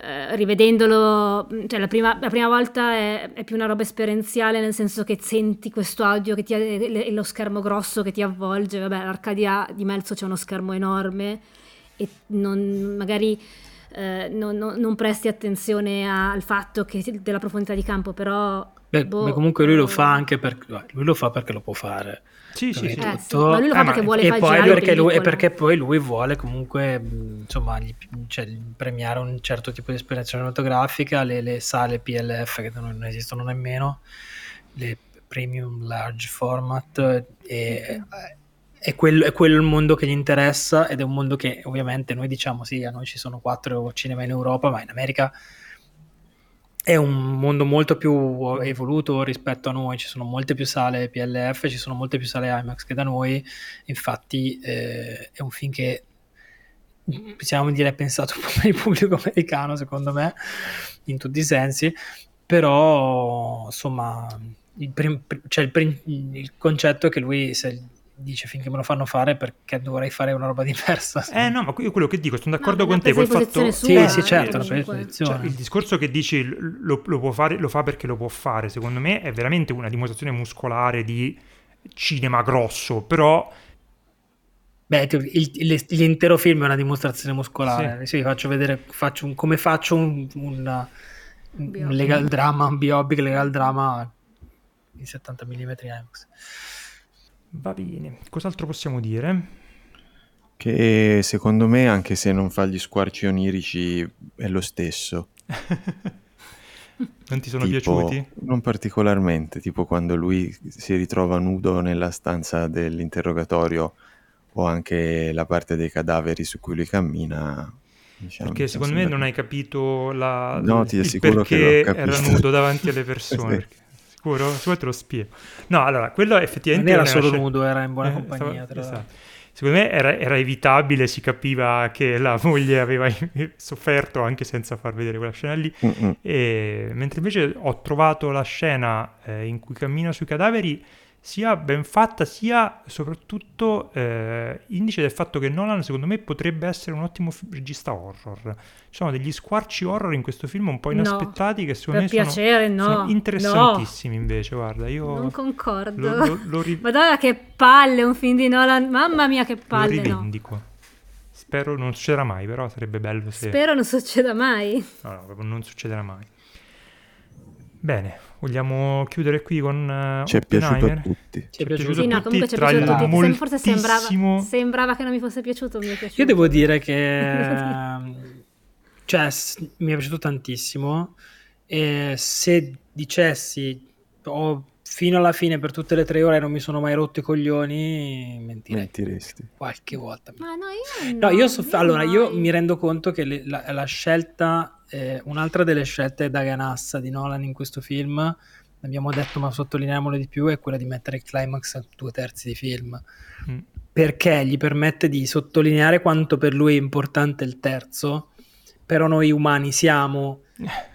eh, rivedendolo, cioè la prima, la prima volta è, è, più una roba esperienziale nel senso che senti questo audio che ti, e lo schermo grosso che ti avvolge. Vabbè, l'Arcadia di Melzo c'è uno schermo enorme e non, magari eh, non, non, non, presti attenzione al fatto che, della profondità di campo, però... Beh, boh, comunque lui lo fa anche perché lui lo fa perché lo può fare. Sì, sì, sì. Eh, sì. Ma lui lo fa eh, perché vuole e fare poi perché lui, E perché poi lui vuole comunque insomma, gli, cioè, premiare un certo tipo di esperienza cinematografica, le, le sale PLF che non, non esistono nemmeno, le premium large format e, è quello, è quello, il mondo che gli interessa ed è un mondo che ovviamente noi diciamo sì, a noi ci sono quattro cinema in Europa, ma in America è un mondo molto più evoluto rispetto a noi, ci sono molte più sale PLF, ci sono molte più sale IMAX che da noi, infatti eh, è un film che possiamo dire è pensato un po' per il pubblico americano secondo me, in tutti i sensi, però insomma il, prim- cioè il, il concetto è che lui se dice finché me lo fanno fare perché dovrei fare una roba diversa. Eh no, ma io quello che dico, sono d'accordo no, con te col fatto... Sua, sì, sì, certo, eh, cioè, il discorso che dici lo, lo, può fare, lo fa perché lo può fare, secondo me è veramente una dimostrazione muscolare di cinema grosso, però... Beh, il, il, l'intero film è una dimostrazione muscolare. Sì, sì faccio vedere faccio un, come faccio un, un, un legal drama, un biopic legal drama in 70 mm IMAX. Va bene, cos'altro possiamo dire? Che secondo me, anche se non fa gli squarci onirici, è lo stesso. (laughs) non ti sono tipo, piaciuti? Non particolarmente, tipo quando lui si ritrova nudo nella stanza dell'interrogatorio o anche la parte dei cadaveri su cui lui cammina. Diciamo, perché secondo me non hai capito la, no, ti il perché era nudo davanti alle (laughs) persone. sì. Sicuro? Se te lo spiego. No, allora, quello effettivamente... Non era solo scel- nudo, era in buona eh, compagnia. Stava, esatto. Secondo me era, era, evitabile, si capiva che la (laughs) moglie aveva (laughs) sofferto anche senza far vedere quella scena lì. E, mentre invece ho trovato la scena eh, in cui cammina sui cadaveri sia ben fatta, sia soprattutto eh, indice del fatto che Nolan, secondo me, potrebbe essere un ottimo f- regista horror. Ci sono degli squarci horror in questo film un po' inaspettati no, che secondo me piacere, sono, no, sono interessantissimi no. invece, guarda, io... Non concordo. Lo, lo, lo ri- Madonna che palle un film di Nolan, mamma mia che palle, Lo rivendico. Spero non succederà mai, però sarebbe bello se... Spero non succeda mai. No, no, non succederà mai. Bene, vogliamo chiudere qui con uh, Ci è piaciuto a tutti. Ci è piaciuto sì, no, comunque ci è piaciuto a tutti. Forse sembrava, sembrava, che non mi fosse piaciuto, mi è piaciuto. Io devo dire che (laughs) cioè, mi è piaciuto tantissimo e se dicessi oh, fino alla fine per tutte le tre ore non mi sono mai rotto i coglioni, mentirei. Mentiresti. Qualche volta. Ma no, io no. no io, so, allora, io mi rendo conto che le, la, la, scelta, eh, un'altra delle scelte da ganassa di Nolan in questo film, abbiamo detto ma sottolineiamolo di più, è quella di mettere il climax a due terzi di film. Mm. Perché gli permette di sottolineare quanto per lui è importante il terzo, però noi umani siamo,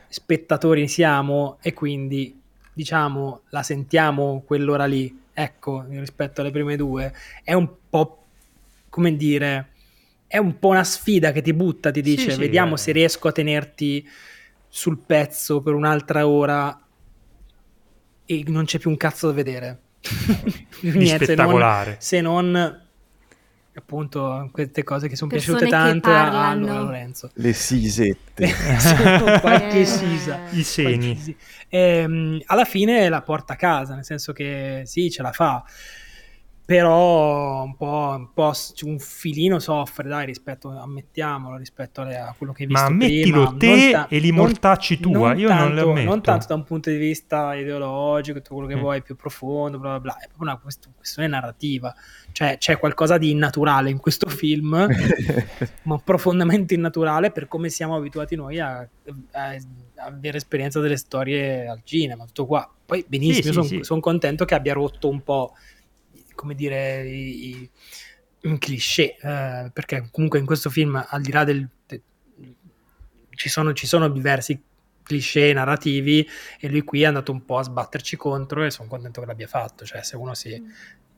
spettatori siamo, e quindi diciamo, la sentiamo quell'ora lì, ecco, rispetto alle prime due, è un po', come dire, è un po' una sfida che ti butta, ti dice, sì, vediamo sì, se riesco a tenerti sul pezzo per un'altra ora e non c'è più un cazzo da vedere. (laughs) Niente, spettacolare. Se non, se non appunto queste cose che sono Persone piaciute tanto a, Lorenzo. Le sisette. (laughs) qualche sisa. I seni. E, ehm, alla fine la porta a casa, nel senso che sì, ce la fa però un po', un, po', un filino soffre, dai, rispetto, ammettiamolo, rispetto a quello che hai visto Ma ammettilo prima. te ta- e li mortacci tua, io tanto, non lo ammetto. Non tanto da un punto di vista ideologico, tutto quello che mm. vuoi, più profondo, bla bla bla, è proprio una questione narrativa. Cioè c'è qualcosa di innaturale in questo film, (laughs) ma profondamente innaturale per come siamo abituati noi a, a, a avere esperienza delle storie al cinema, tutto qua. Poi benissimo, sì, sono sì, sì. son contento che abbia rotto un po' come dire, i, i, in cliché, eh, perché comunque in questo film, al di là del... De, ci, sono, ci sono diversi cliché narrativi e lui qui è andato un po' a sbatterci contro e sono contento che l'abbia fatto, cioè se uno si... Mm.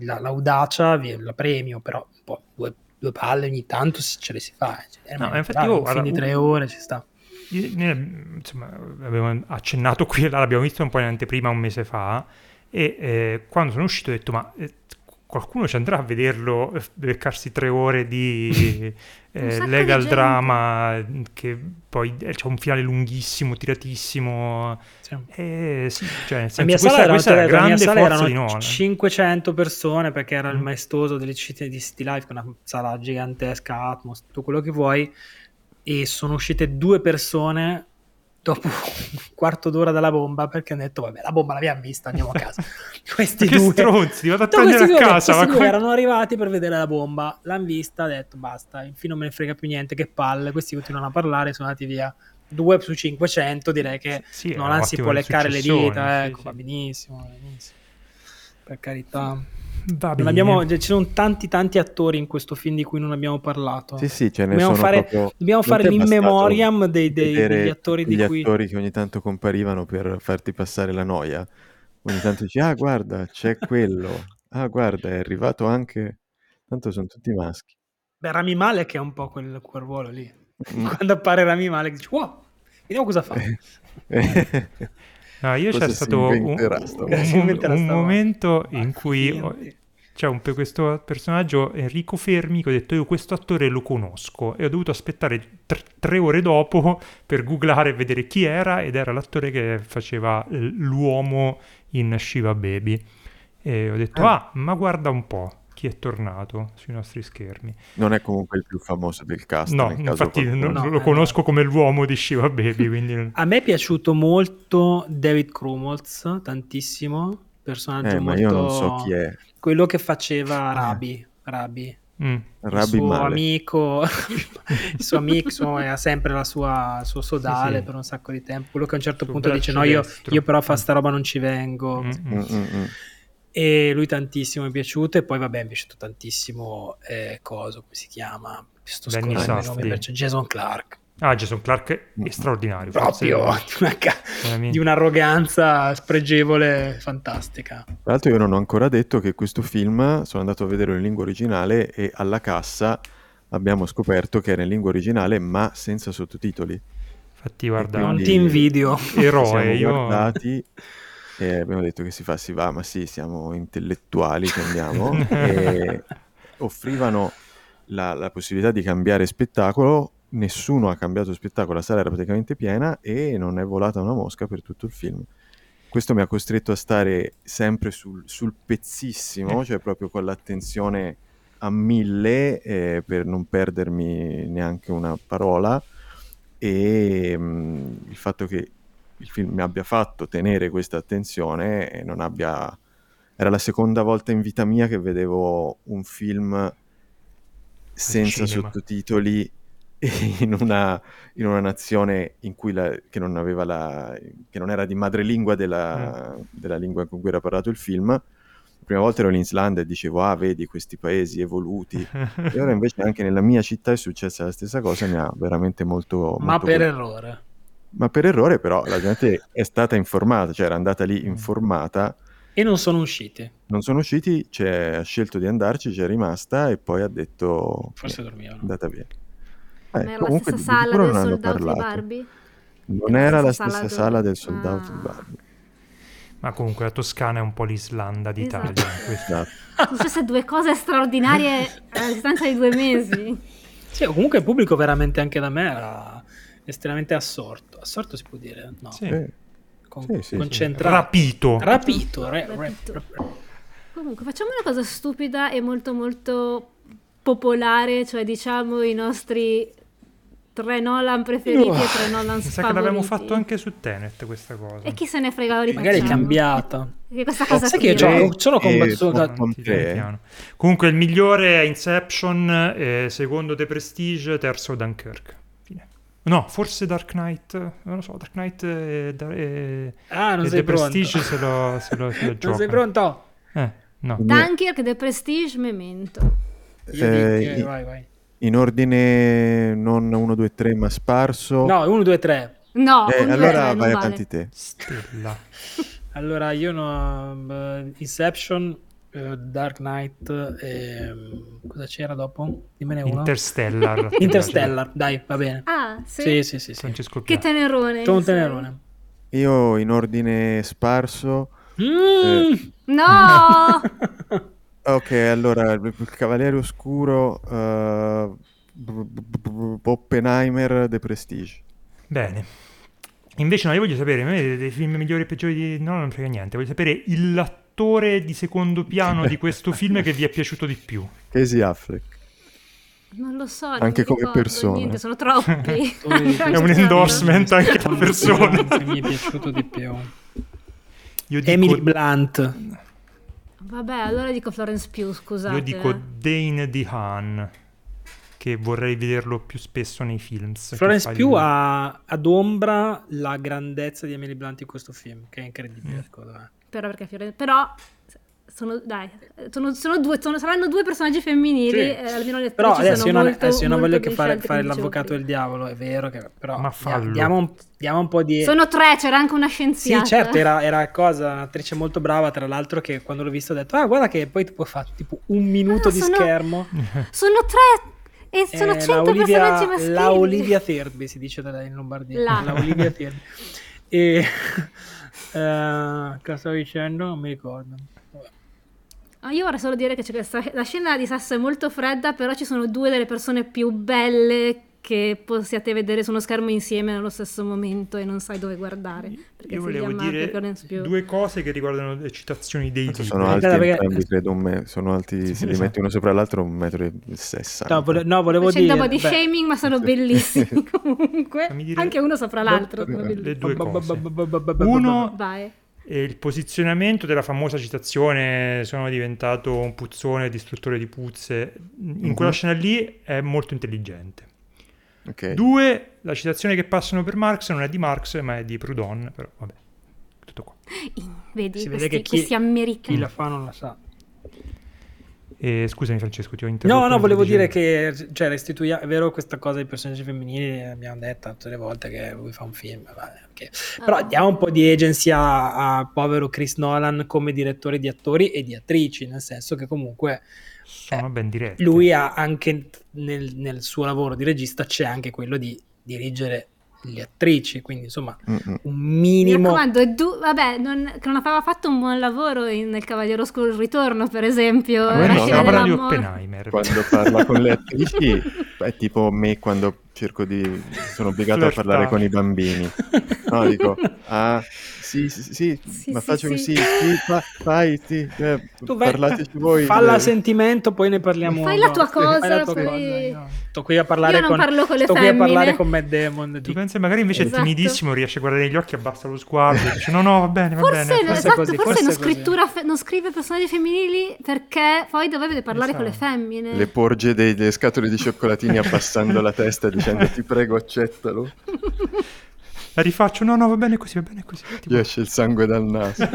La, l'audacia la premio, però un po' due, due palle ogni tanto ce le si fa. Cioè, no, infatti io, un film di tre ore ci sta. insomma, abbiamo accennato qui, l'abbiamo visto un po' in anteprima un mese fa e eh, quando sono uscito ho detto ma eh, qualcuno ci andrà a vederlo, eh, beccarsi tre ore di (laughs) eh, legal di drama, che poi eh, c'è un finale lunghissimo, tiratissimo. Sì. Eh, sì, cioè, senso, la mia questa, sala, era, questa era grande mia sala forza erano 500 persone perché era mm. il maestoso delle città di City Life, una sala gigantesca, Atmos, tutto quello che vuoi, e sono uscite due persone dopo un quarto d'ora dalla bomba perché hanno detto vabbè la bomba l'abbiamo vista andiamo a casa. (laughs) Questi che due. stronzi vado a prendere a casa questi due erano arrivati per vedere la bomba l'hanno vista ha detto basta infine non me ne frega più niente che palle questi continuano a parlare sono andati via 2 su 500 direi che sì, non si può leccare le dita ecco sì, va benissimo, benissimo. Per carità Abbiamo, ci sono tanti tanti attori in questo film di cui non abbiamo parlato. Sì, sì, ce ne dobbiamo sono fare, proprio... dobbiamo fare l'in memoriam dei, dei, degli attori di gli cui... attori che ogni tanto comparivano per farti passare la noia. Ogni tanto dici, ah guarda, c'è quello. Ah guarda, è arrivato anche... Tanto sono tutti maschi. Beh, Rami Malek è un po' quel, quel ruolo lì. Mm. Quando appare Rami Malek dici, wow, vediamo cosa fa. (laughs) (laughs) No, io Cosa c'è stato un, (laughs) un, un, un momento in cui ho, c'è un, questo personaggio Enrico Fermi che ho detto io questo attore lo conosco e ho dovuto aspettare tre, tre ore dopo (laughs) per googlare e vedere chi era ed era l'attore che faceva l'uomo in Shiva Baby. E ho detto ah, ah ma guarda un po' chi è tornato sui nostri schermi. Non è comunque il più famoso del cast. No, infatti non, no, lo eh, conosco come l'uomo di Shiva Baby. Quindi... A me è piaciuto molto David Krumholtz, tantissimo. Personaggio eh, molto... io non so chi è. Quello che faceva Rabi. Eh. Rabi. Mm. Il suo male. amico, (laughs) il suo amico ha sempre la sua, il suo sodale sì, sì. per un sacco di tempo. Quello che a un certo Sul punto dice: No, io, io, però a fare sta roba non ci vengo. Mm-hmm. Mm-hmm e lui tantissimo mi è piaciuto e poi vabbè mi è piaciuto tantissimo eh, cosa come si chiama? Sto nome Jason Clark. Ah Jason Clark è mm. straordinario proprio (laughs) di, di un'arroganza spregevole fantastica. Tra l'altro io non ho ancora detto che questo film sono andato a vedere in lingua originale e alla cassa abbiamo scoperto che era in lingua originale ma senza sottotitoli. Infatti guarda non ti invidio eroe io guardati e abbiamo detto che si fa, si va, ma sì, siamo intellettuali che andiamo. (laughs) e offrivano la, la, possibilità di cambiare spettacolo. Nessuno ha cambiato spettacolo, la sala era praticamente piena e non è volata una mosca per tutto il film. Questo mi ha costretto a stare sempre sul, sul pezzissimo, cioè proprio con l'attenzione a mille eh, per non perdermi neanche una parola e mh, mm, il fatto che il film mi abbia fatto tenere questa attenzione e non abbia... Era la seconda volta in vita mia che vedevo un film senza sottotitoli (laughs) in una, in una, nazione in cui la, che, non aveva la, che non era di madrelingua della, mm. della lingua con cui era parlato il film. La prima volta ero in Islanda e dicevo, ah, vedi questi paesi evoluti. (laughs) e ora invece anche nella mia città è successa la stessa cosa, mi ha veramente molto... Ma molto per errore ma per errore però la gente è stata informata, cioè era andata lì informata. E non sono usciti. Non sono usciti, cioè, ha scelto di andarci, c'è rimasta e poi ha detto... Forse dormivano. Andata via. Eh, Ma era la stessa sala del soldato di Barbie? Non era, la stessa sala, sala del soldato ah. di Barbie. Ma comunque la Toscana è un po' l'Islanda d'Italia. Esatto. esatto. Successe due cose straordinarie (laughs) a distanza di due mesi. Sì, comunque il pubblico veramente anche da me era estremamente assorto. Assorto si può dire? No. Sì. Con, sì, sì, concentrato. Rapito. Rapito. Re, Rapito. Re, re, Comunque facciamo una cosa stupida e molto molto popolare, cioè diciamo i nostri tre Nolan preferiti uh, e tre Nolan Mi sa che l'abbiamo fatto anche su Tenet questa cosa. E chi se ne frega di Magari è cambiata. (laughs) Che questa cosa Sai che io sono combattuto Comunque il migliore è Inception, eh, secondo The Prestige, terzo Dunkirk. No, forse Dark Knight, non lo so, Dark Knight e, e, ah, non e sei The pronto. Prestige se lo, se lo, se lo (laughs) Non sei pronto? Eh, no. Dunkirk, The Prestige, Memento. Eh, in, vai, vai. in ordine non 1, 2, 3 ma sparso. No, 1, 2, 3. No, eh, allora vai vale. avanti te. Stella. allora io no, uh, Inception eh, Dark Knight e mm, cosa c'era dopo? Dimmene uno. Interstellar. (laughs) Interstellar, dai, va bene. Ah, sì? Sì, sì, sì. Francesco Che tenerone. un tenerone. Io in ordine sparso. Mm, eh. No! (laughs) ok, allora il Cavaliere Oscuro, uh, Oppenheimer, The Prestige. Bene. Invece no, io voglio sapere, dei film migliori e peggiori di... No, non frega niente, voglio sapere il l'attore di secondo piano di (laughs) questo film che vi è piaciuto di più? Casey Affleck. Non lo so, anche come persona. Niente, sono troppi. (laughs) è (laughs) un endorsement anche a persona. che mi è piaciuto di più. Dico... Emily Blunt. Vabbè, allora dico Florence Pugh, scusate. Io dico Dane DeHaan, che vorrei vederlo più spesso nei film. Florence Pugh ha ad ombra la grandezza di Emily Blunt in questo film, che è incredibile, mm. secondo me però perché Fiorentina però sono, dai, sono, sono due, sono, saranno due personaggi femminili. Sì. Eh, almeno le però adesso io, non, molto, adesso io non voglio che fare, fare l'avvocato del diavolo, è vero che però Ma fallo. Diamo, un, diamo un po' di... Sono tre, c'era anche una scienziata. Sì, certo, era, era cosa, un'attrice molto brava, tra l'altro che quando l'ho visto ho detto, ah guarda che poi ti può fare tipo un minuto ah, di sono, schermo. (laughs) Sono tre e sono eh, 100 Olivia, personaggi maschili. La Olivia Thirby si dice da in Lombardia. La, la Olivia Thirby. (laughs) E... Uh, cosa stavo dicendo? Non mi ricordo. Ah, io vorrei solo dire che questa, la scena di Sasso è molto fredda, però ci sono due delle persone più belle che possiate vedere su uno schermo insieme nello stesso momento e non sai dove guardare. Io volevo dire due cose che riguardano le citazioni dei libri. Sono alti perché... entrambi, credo, me... sono alti, sì, se li metti uno sopra l'altro, un metro e sessanta. No, vole... no, volevo Facendo dire... un po' di beh... shaming, ma sono (laughs) bellissimi comunque. Dire... Anche uno sopra l'altro. Le due cose. Uno... Vai e il posizionamento della famosa citazione sono diventato un puzzone distruttore di puzze in uh-huh. quella scena lì è molto intelligente Okay. Due, la citazione che passano per Marx non è di Marx, ma è di Proudhon, però vabbè, tutto qua. Vedi, si questi, vede che chi, questi americani. Chi la fa non la sa. E, scusami Francesco, ti ho interrotto. No, no, volevo dire che cioè, restituiamo, è vero questa cosa dei personaggi femminili, abbiamo detto tutte le volte che lui fa un film, vabbè, okay. però ah. diamo un po' di agency a, a povero Chris Nolan come direttore di attori e di attrici, nel senso che comunque sono eh, ben diretti. Lui ha anche nel, nel, suo lavoro di regista c'è anche quello di dirigere le attrici, quindi insomma Mm-mm. un minimo... Mi raccomando, du- vabbè, non, non aveva fatto un buon lavoro in, nel Cavaliere Oscuro il Ritorno, per esempio. No, no, di Oppenheimer. Quando parla con le attrici (laughs) è tipo me quando cerco di... sono obbligato a parlare con i bambini. No, dico, ah sì, sì, sì, sì ma sì, faccio così, sì, fa, fai, sì, eh, tu vai, parlateci voi. Falla a sentimento, poi ne parliamo. Fai la tua cosa, (laughs) fai la tua poi... cosa no. Sto qui a parlare Io non con, parlo con le sto femmine. qui a parlare con Matt Damon. Tu pensi magari invece esatto. è timidissimo, riesce a guardare negli occhi, abbassa lo sguardo e dice no, no, va bene, va forse, bene. Forse, esatto, così, forse, non, fe- non, scrive personaggi femminili perché poi dovrebbe parlare esatto. con le femmine. Le porge delle scatole di cioccolatini abbassando la testa dicendo ti prego accettalo. (laughs) La rifaccio, no, no, va bene così, va bene così. Tipo... Gli esce il sangue dal naso. (laughs)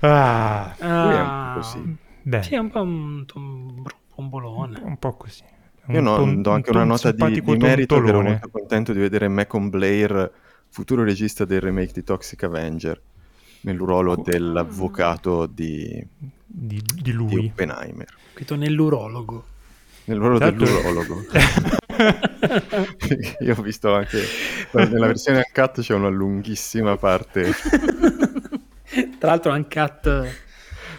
ah, ah. È così. Beh. Sì, è un po' un, un bombolone. Un po' così. Io no, ton, do anche un una nota di, di merito che ero molto contento di vedere Macon Blair, futuro regista del remake di Toxic Avenger, nel ruolo oh. dell'avvocato di, di, di lui. Di Oppenheimer. Scritto nell'urologo. Nel ruolo certo. dell'urologo. (laughs) Io ho visto anche nella versione uncut c'è una lunghissima parte. (laughs) Tra l'altro uncut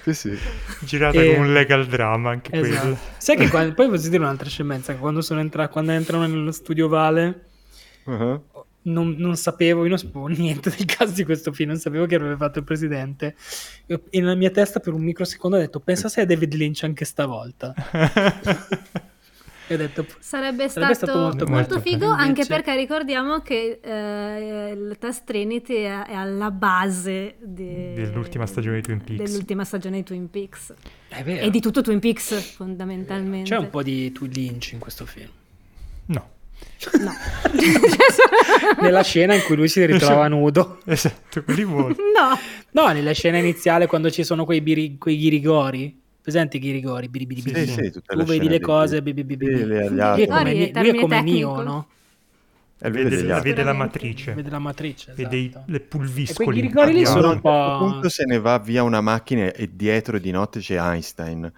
sì, sì. girata e... come un legal drama anche esatto. quello. Sai che quando, poi posso dire un'altra scemenza, quando, sono entra, quando entrano nello studio Vale uh-huh. Non, non, sapevo, io non sapevo (laughs) niente del caso di questo film, non sapevo che avrebbe fatto il presidente. e nella mia testa per un microsecondo ho detto, pensa se è David Lynch anche stavolta. (laughs) E ho detto, sarebbe, sarebbe stato, stato, molto, molto figo, invece... anche perché ricordiamo che eh, il test Trinity è, è alla base de... dell'ultima stagione di Twin Peaks. Dell'ultima stagione di Twin Peaks. E di tutto Twin Peaks, fondamentalmente. C'è un po' di Twin Lynch in questo film. No. No. (laughs) nella scena in cui lui si ritrova nudo. Esatto, quelli molto. No. No, nella scena iniziale quando ci sono quei, biri, quei ghirigori presenti i rigori? Biri, biri, biri. Sì, sì, tu vedi le cose, bi, bi, bi, bi. Lui è come, lui è come Neo, no? E vede, vede, vede la matrice. Vede la matrice, esatto. Vede i, le pulviscoli. E quei lì sono un po'... A un punto se ne va via una macchina e dietro di notte c'è Einstein.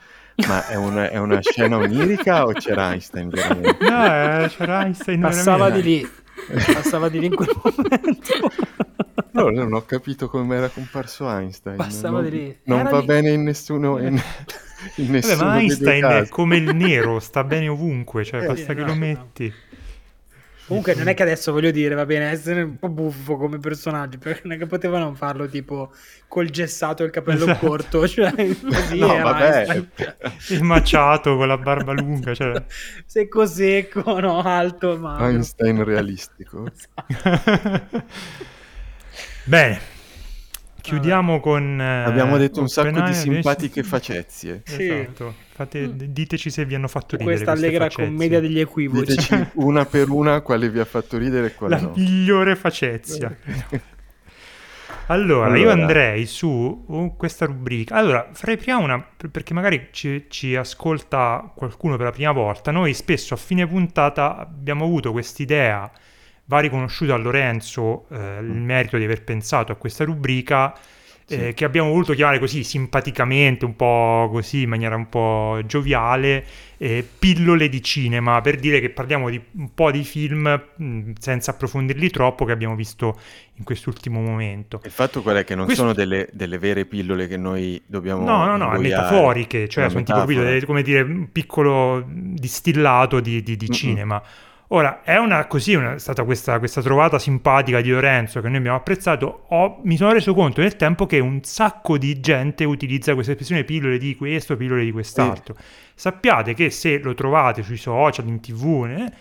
Ma è una, è una scena onirica o c'era Einstein veramente? No, eh, c'era Einstein Passava veramente. di lì. Passava di lì in quel momento. No, non ho capito come era comparso Einstein. Passava non, di lì. Non era va lì. bene in nessuno. In, in nessuno Vabbè, ma Einstein è come il nero, sta bene ovunque, cioè eh, basta che no, lo metti. Comunque non è che adesso voglio dire, va bene, essere un po' buffo come personaggio, perché non è che potevano farlo tipo col gessato e il capello esatto. corto, cioè (laughs) così no, vabbè. il maciato con la barba lunga, cioè. (laughs) secco secco, no, alto, ma Einstein realistico. (laughs) esatto. Bene. Chiudiamo con... Eh, Abbiamo detto un sacco di simpatiche facezie. (laughs) Sì. Esatto. Fate, mm. diteci se vi hanno fatto ridere questa allegra facezie. commedia degli equivoci. Diteci (laughs) una per una quale vi ha fatto ridere e quale La no. migliore facezia. allora, (laughs) allora, io andrei su uh, questa rubrica. Allora, farei prima una, perché magari ci, ci ascolta qualcuno per la prima volta. Noi spesso a fine puntata abbiamo avuto quest'idea va riconosciuto a Lorenzo eh, il mm. merito di aver pensato a questa rubrica eh, che abbiamo voluto chiamare così simpaticamente, un po' così, in maniera un po' gioviale, eh, pillole di cinema, per dire che parliamo di un po' di film mh, senza approfondirli troppo che abbiamo visto in quest'ultimo momento. Il fatto qual è che non Questo... sono delle, delle, vere pillole che noi dobbiamo... No, no, no, metaforiche, cioè sono metafora. tipo come dire, un piccolo distillato di, di, di cinema. Ora, è una, così una, è stata questa, questa, trovata simpatica di Lorenzo che noi abbiamo apprezzato. Ho, mi sono reso conto nel tempo che un sacco di gente utilizza questa espressione pillole di questo, pillole di quest'altro. Sì. Sappiate che se lo trovate sui social, in tv, eh,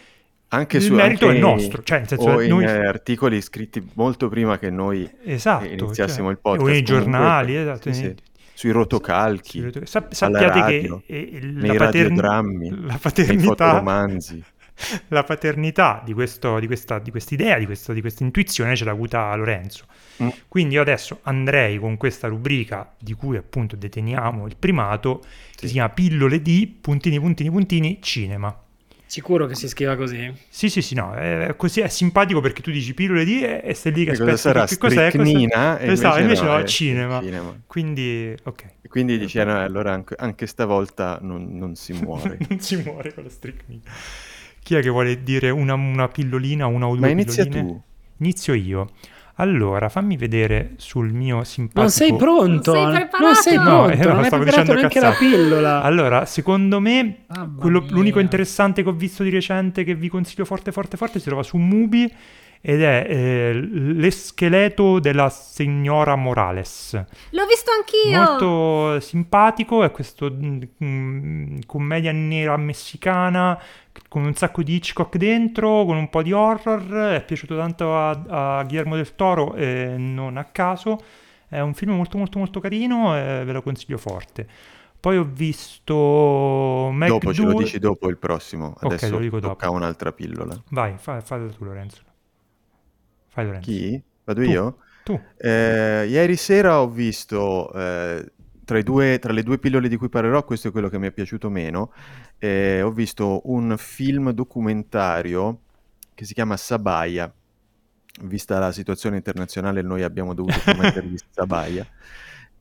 anche il su, merito anche è nostro. Cioè, nel senso, in noi... articoli scritti molto prima che noi esatto, iniziassimo cioè, il podcast. O nei giornali, comunque, esatto. Sì, sì sui rotocalchi, sui roto... Sap- sappiate radio, che eh, la, nei radiodrammi, la paternità, nei fotoromanzi. (laughs) la paternità di, questo, di, questa di quest'idea, di, questo, di questa intuizione ce l'ha avuta Lorenzo. Mm. Quindi io adesso andrei con questa rubrica di cui appunto deteniamo il primato, sì. che si chiama Pillole di puntini puntini puntini cinema. Sicuro che si scriva così? Sì, sì, sì, no, è, così, è simpatico perché tu dici pillole di e, e stai lì che aspetti sarà che cos'è, cos'è? Esatto, invece no, è cinema. cinema. Quindi, ok. E quindi dici, eh, no, allora anche, anche stavolta non, non si (laughs) muore. non si muore con la stricnina. Chi è che vuole dire una, una pillolina, una o due Ma inizia pilloline? tu. Inizio io. Allora, fammi vedere sul mio simpatico... Non sei pronto? Non sei preparato? Non sei pronto, no, eh, non hai stavo preparato neanche la pillola. Allora, secondo me, quello, mia. l'unico interessante che ho visto di recente che vi consiglio forte, forte, forte, si trova su Mubi ed è eh, L'Escheleto della signora Morales. L'ho visto anch'io! Molto simpatico, è questo mm, commedia nera messicana con un sacco di Hitchcock dentro, con un po' di horror, è piaciuto tanto a, a Guillermo del Toro e non a caso. È un film molto molto molto carino e ve lo consiglio forte. Poi ho visto Mac Dopo ce lo dici dopo il prossimo. Adesso Ok, lo dico tocca dopo. un'altra pillola. Vai, fai, fallo tu Lorenzo. Fai Lorenzo. Chi? Vado Tu. io? Tu. Eh, ieri sera ho visto eh, tra, due- tra le due pillole di cui parlerò, questo è quello che mi è piaciuto meno. eh, ho visto un film documentario che si chiama Sabaya. Vista la situazione internazionale, noi abbiamo dovuto promettergli (laughs) Sabaya.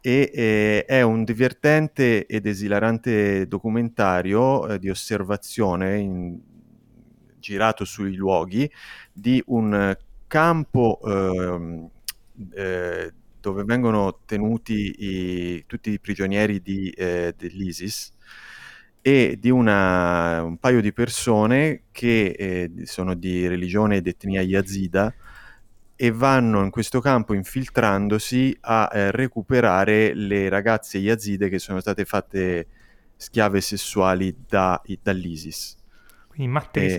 E eh, è un divertente ed esilarante documentario eh, di osservazione in- girato sui luoghi di un campo ehm, eh, dove vengono tenuti i- tutti i prigionieri di, eh, dell'ISIS e di una- un paio di persone che eh, sono di religione ed etnia yazida e vanno in questo campo infiltrandosi a eh, recuperare le ragazze yazide che sono state fatte schiave sessuali da- dall'ISIS. Quindi matte Eh.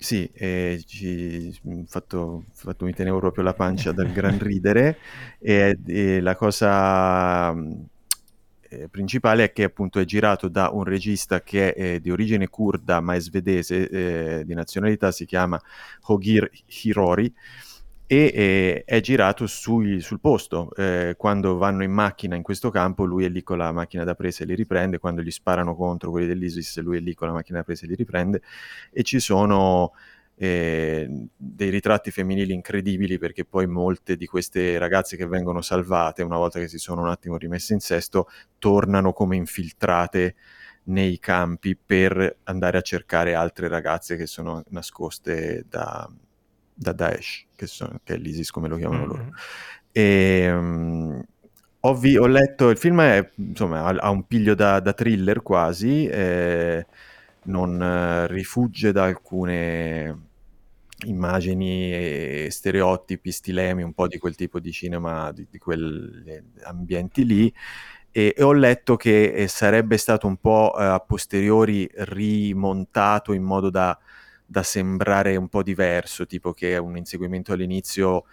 Sì, eh, ci mh, fatto, fatto mi tenevo proprio la pancia dal gran ridere e, e la cosa mh, eh, principale è che appunto è girato da un regista che è eh, di origine kurda ma è svedese, eh, di nazionalità, si chiama Hogir Hirori e eh, è girato sui- sul posto. Eh, quando vanno in macchina in questo campo, lui è lì con la macchina da presa e li riprende. Quando gli sparano contro quelli dell'ISIS, lui è lì con la macchina da presa e li riprende. E ci sono eh, dei ritratti femminili incredibili perché poi molte di queste ragazze che vengono salvate, una volta che si sono un attimo rimesse in sesto, tornano come infiltrate nei campi per andare a cercare altre ragazze che sono nascoste da, da Daesh, che, sono, che è l'ISIS come lo chiamano Mm, loro. E, um, ho, vi- ho letto, il film è, insomma, ha, ha un piglio da, da thriller quasi, eh, non eh, rifugge da alcune immagini e stereotipi, stilemi, un po' di quel tipo di cinema, di, di quegli ambienti lì. E, e ho letto che eh, sarebbe stato un po' eh, a posteriori rimontato in modo da, da sembrare un po' diverso, tipo che un inseguimento all'inizio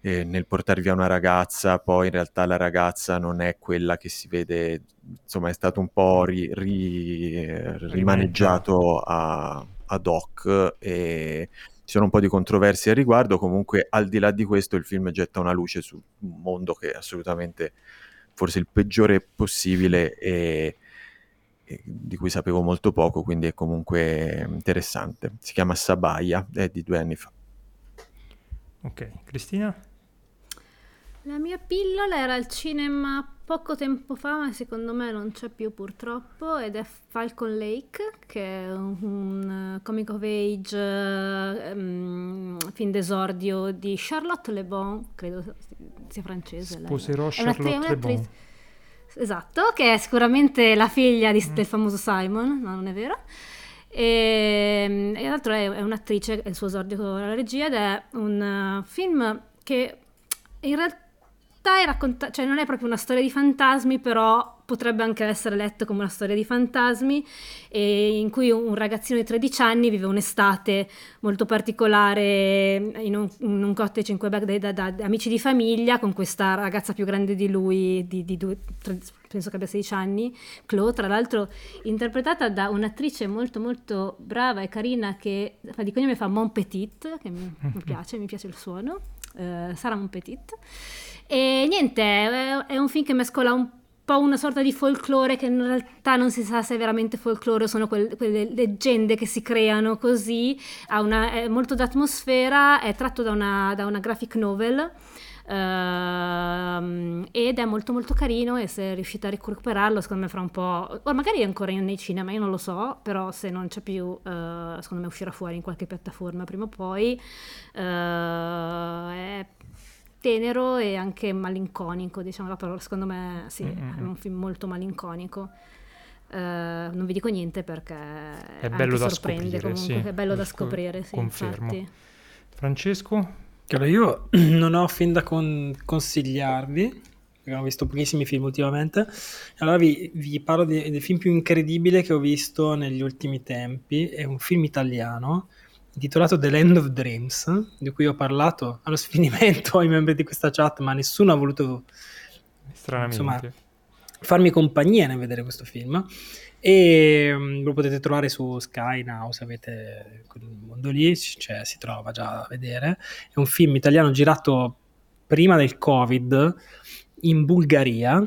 eh, nel portare via una ragazza, poi in realtà la ragazza non è quella che si vede, insomma è stato un po' ri- ri- eh, rimaneggiato a- ad hoc e ci sono un po' di controversie al riguardo, comunque al di là di questo il film getta una luce su un mondo che è assolutamente forse il peggiore possibile e di cui sapevo molto poco, quindi è comunque interessante. Si chiama Sabaya, è di due anni fa. Ok, Cristina? La mia pillola era al cinema poco tempo fa, ma secondo me non c'è più purtroppo, ed è Falcon Lake, che è un, un comic of age um, film d'esordio di Charlotte Le Bon, credo sia francese. Sposerò Charlotte Le Bon. Esatto, che è sicuramente la figlia di, mm. del famoso Simon, no, non è vero? E, e tra l'altro è, è un'attrice, è il suo esordio alla regia ed è un uh, film che in realtà è raccontato, cioè non è proprio una storia di fantasmi, però potrebbe anche essere letto come una storia di fantasmi, in cui un ragazzino di 13 anni vive un'estate molto particolare in un, in un cottage in Quebec da, da, da, amici di famiglia con questa ragazza più grande di lui, di, di due, tre, penso che abbia 16 anni, Chloe, tra l'altro interpretata da un'attrice molto molto brava e carina che fa di cognome fa Mon Petit, che mi, mi piace, mi piace il suono, uh, Sara Mon Petit. E niente, è, un film che mescola un po' una sorta di folklore che in realtà non si sa se è veramente folklore o sono quelle, quelle leggende che si creano così, ha una, è molto d'atmosfera, è tratto da una, da una graphic novel Uh, ed è molto molto carino e se riuscite a recuperarlo secondo me fra un po' o magari è ancora nei cinema io non lo so però se non c'è più uh, secondo me uscirà fuori in qualche piattaforma prima o poi. Uh, è tenero e anche malinconico, diciamo la parola, secondo me sì, mm-hmm. è un film molto malinconico. Uh, non vi dico niente perché è bello da sorprende scoprire, comunque, sì. è bello da scoprire, sì, Confermo. Infatti. Francesco? Allora io (clears throat) non ho fin da con- consigliarvi, ho visto pochissimi film ultimamente, allora vi, vi parlo de- del film più incredibile che ho visto negli ultimi tempi, è un film italiano intitolato The Land of Dreams, di cui ho parlato allo (laughs) sfinimento ai membri di questa chat, ma nessuno ha voluto insomma, farmi compagnia nel vedere questo film. E um, lo potete trovare su Sky Now se avete quel mondo lì, cioè, si trova già a vedere. È un film italiano girato prima del Covid in Bulgaria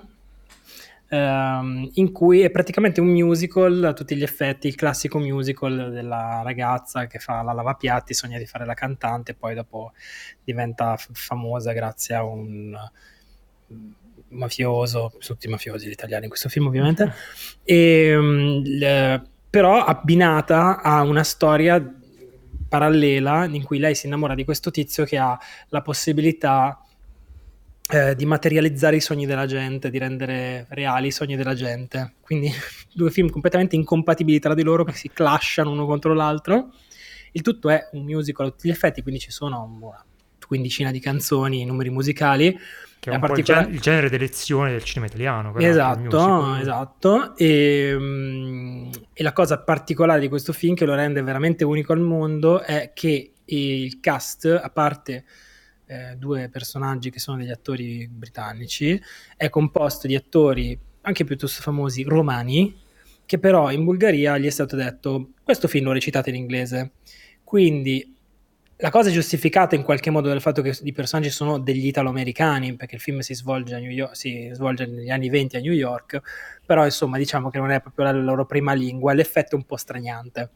ehm, in cui è praticamente un musical a tutti gli effetti, il classico musical della ragazza che fa la lavapiatti, sogna di fare la cantante, poi dopo diventa f- famosa grazie a un mafioso, tutti i mafiosi gli italiani in questo film ovviamente, e, um, le, però abbinata a una storia parallela in cui lei si innamora di questo tizio che ha la possibilità eh, di materializzare i sogni della gente, di rendere reali i sogni della gente. Quindi (laughs) due film completamente incompatibili tra di loro che si clashano uno contro l'altro. Il tutto è un musical a tutti gli effetti, quindi ci sono una quindicina di canzoni, numeri musicali. Che è un particolar... il, genere d'elezione del cinema italiano. Esatto, esatto. E, um, e la cosa particolare di questo film che lo rende veramente unico al mondo è che il cast, a parte eh, due personaggi che sono degli attori britannici, è composto di attori anche piuttosto famosi romani, che però in Bulgaria gli è stato detto questo film lo recitate in inglese. Quindi la cosa è giustificata in qualche modo dal fatto che i personaggi sono degli italo-americani, perché il film si svolge, York, si svolge, negli anni 20 a New York, però insomma diciamo che non è proprio la loro prima lingua, l'effetto è un po' straniante.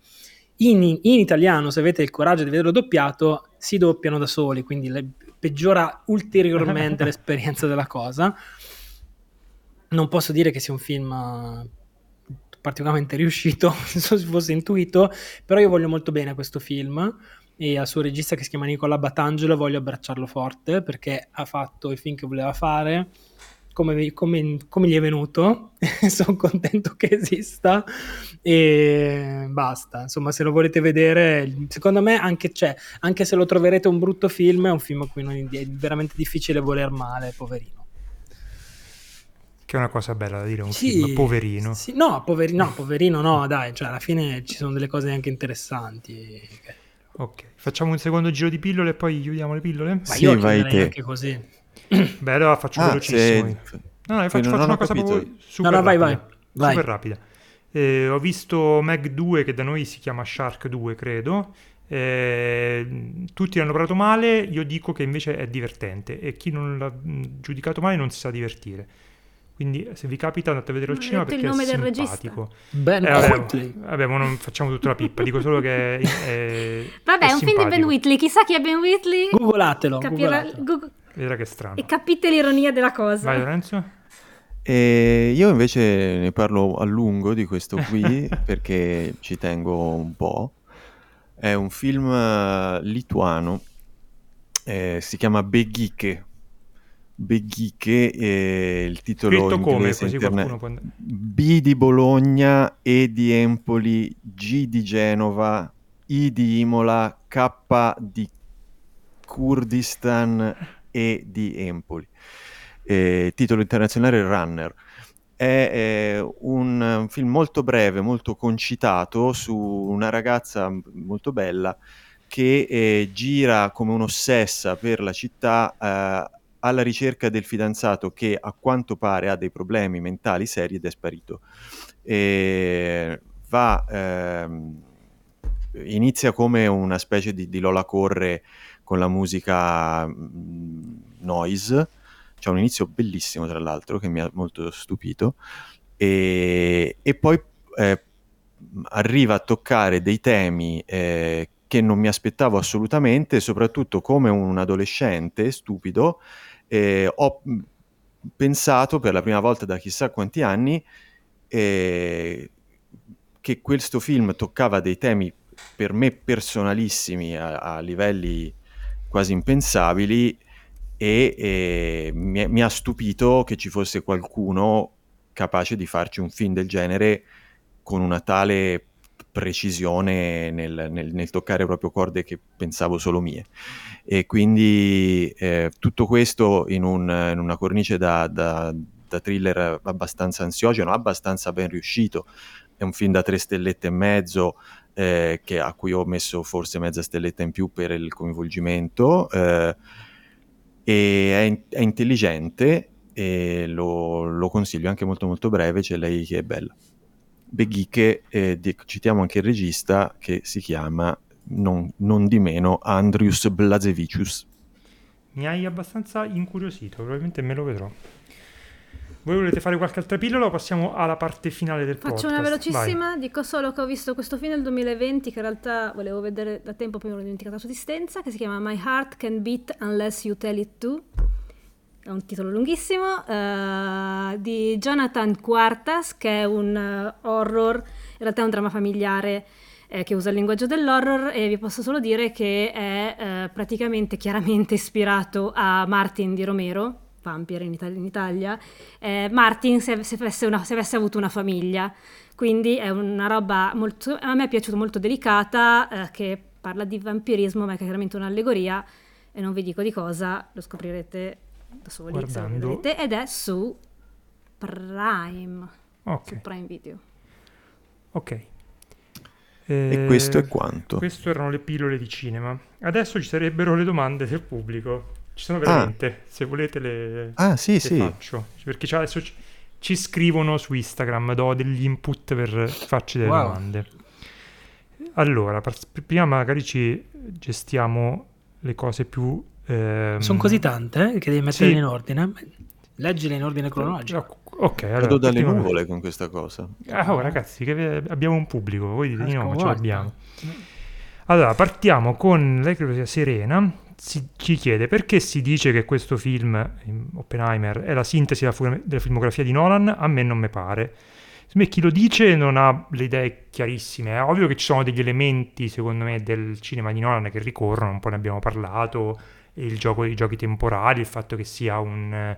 In, in italiano, se avete il coraggio di vederlo doppiato, si doppiano da soli, quindi le, peggiora ulteriormente (laughs) l'esperienza della cosa. Non posso dire che sia un film eh, particolarmente riuscito, (laughs) se fosse intuito, però io voglio molto bene questo film e al suo regista che si chiama Nicola Batangelo voglio abbracciarlo forte perché ha fatto il film che voleva fare come, come, come gli è venuto, (laughs) sono contento che esista e basta, insomma se lo volete vedere, secondo me anche, cioè, anche se lo troverete un brutto film, è un film a cui non è veramente difficile voler male, poverino. Che è una cosa bella da dire, un sì, film poverino. Sì, no, poveri, no, poverino no, dai, cioè alla fine ci sono delle cose anche interessanti. Ok, facciamo un secondo giro di pillole e poi chiudiamo le pillole? Ma sì, io vai te. anche così. (clears throat) Beh, allora faccio ah, velocissimo. Se... No, no, faccio, faccio una cosa capito. proprio super no, no, vai, vai, vai. Super rapida. Eh, ho visto Meg 2 che da noi si chiama Shark 2, credo. Eh, tutti l'hanno provato male, io dico che invece è divertente e chi non l'ha giudicato male non si sa divertire. Quindi se vi capita andate a vedere al cinema perché il nome è del simpatico. Ben eh, vabbè, vabbè, non facciamo tutta la pippa, dico solo che è, è Vabbè, è un film di Ben Whitley, chissà chi è Ben Whitley. Googlatelo. Capirà... Googlatelo. Vedrà che strano. E capite l'ironia della cosa. Vai Lorenzo. E io invece ne parlo a lungo di questo qui (laughs) perché ci tengo un po'. È un film eh, lituano, eh, si chiama Beghiche. Beghiche, eh, il titolo Scritto come? inglese Così interne- qualcuno può... B di Bologna, E di Empoli, G di Genova, I di Imola, K di Kurdistan e di Empoli. Eh, titolo internazionale Runner. È eh, un, film molto breve, molto concitato su una ragazza molto bella che eh, gira come un'ossessa per la città eh, alla ricerca del fidanzato che a quanto pare ha dei problemi mentali seri ed è sparito. E va, ehm, inizia come una specie di, di Lola Corre con la musica mm, noise. C'è un inizio bellissimo, tra l'altro, che mi ha molto stupito. E, e poi eh, arriva a toccare dei temi eh, che non mi aspettavo assolutamente, soprattutto come un adolescente stupido. eh, ho mh, pensato per la prima volta da chissà quanti anni eh, che questo film toccava dei temi per me personalissimi a, a livelli quasi impensabili e, e mi, mi ha stupito che ci fosse qualcuno capace di farci un film del genere con una tale precisione nel, nel- nel toccare proprio corde che pensavo solo mie. E quindi eh, tutto questo in, un- in una cornice da, da- da thriller abbastanza ansiogeno, abbastanza ben riuscito. È un film da tre stellette e mezzo, eh, che- a cui ho messo forse mezza stelletta in più per il coinvolgimento. eh, è, in- è intelligente e lo, lo consiglio anche molto molto breve, c'è lei che è bella. Beghiche, eh, di- citiamo anche il regista che si chiama non, non di meno Andrius Blazevicius. Mi hai abbastanza incuriosito, probabilmente me lo vedrò. Voi volete fare qualche altra pillola o passiamo alla parte finale del Faccio podcast? una Vai. velocissima, dico solo che ho visto questo film nel 2020 che in realtà volevo vedere da tempo, poi mi ero dimenticata la sua esistenza, che si chiama My Heart Can Beat Unless You Tell It To. È un titolo lunghissimo, eh, di Jonathan Quartas, che è un eh, horror, in realtà è un dramma familiare eh, che usa il linguaggio dell'horror e vi posso solo dire che è eh, praticamente chiaramente ispirato a Martin di Romero, Vampire in, Italia- in Italia, eh, Martin se, se avesse una- se avesse avuto una famiglia. Quindi è una roba molto, a me è piaciuto molto delicata, eh, che parla di vampirismo, ma è chiaramente un'allegoria, e non vi dico di cosa, lo scoprirete da soli Guardando. vedrete, ed è su Prime, su Ok, Prime Video. ok. E Eh, questo è quanto. Queste erano le pillole di cinema. Adesso ci sarebbero le domande del pubblico. Ci sono veramente, se volete le, Ah, sì, le sì. faccio. Perché c'è- adesso ci, ci scrivono su Instagram, do degli input per farci delle Wow. domande. Allora, par- prima magari ci gestiamo le cose più... ehm, Sono così tante eh, che devi mettere Sì. in ordine. Leggile in ordine cronologico. Ok, allora... Vado dalle nuvole con questa cosa. Ah, oh, ragazzi, abbiamo un pubblico, voi dite di no, ma ce l'abbiamo. Allora, partiamo con lei credo sia Serena. Si- ci chiede perché si dice che questo film, Oppenheimer, è la sintesi della, della filmografia di Nolan. A me non mi pare. Me chi lo dice non ha le idee chiarissime. È ovvio che ci sono degli elementi, secondo me, del cinema di Nolan che ricorrono, un po' ne abbiamo parlato, il gioco dei giochi temporali, il fatto che sia un,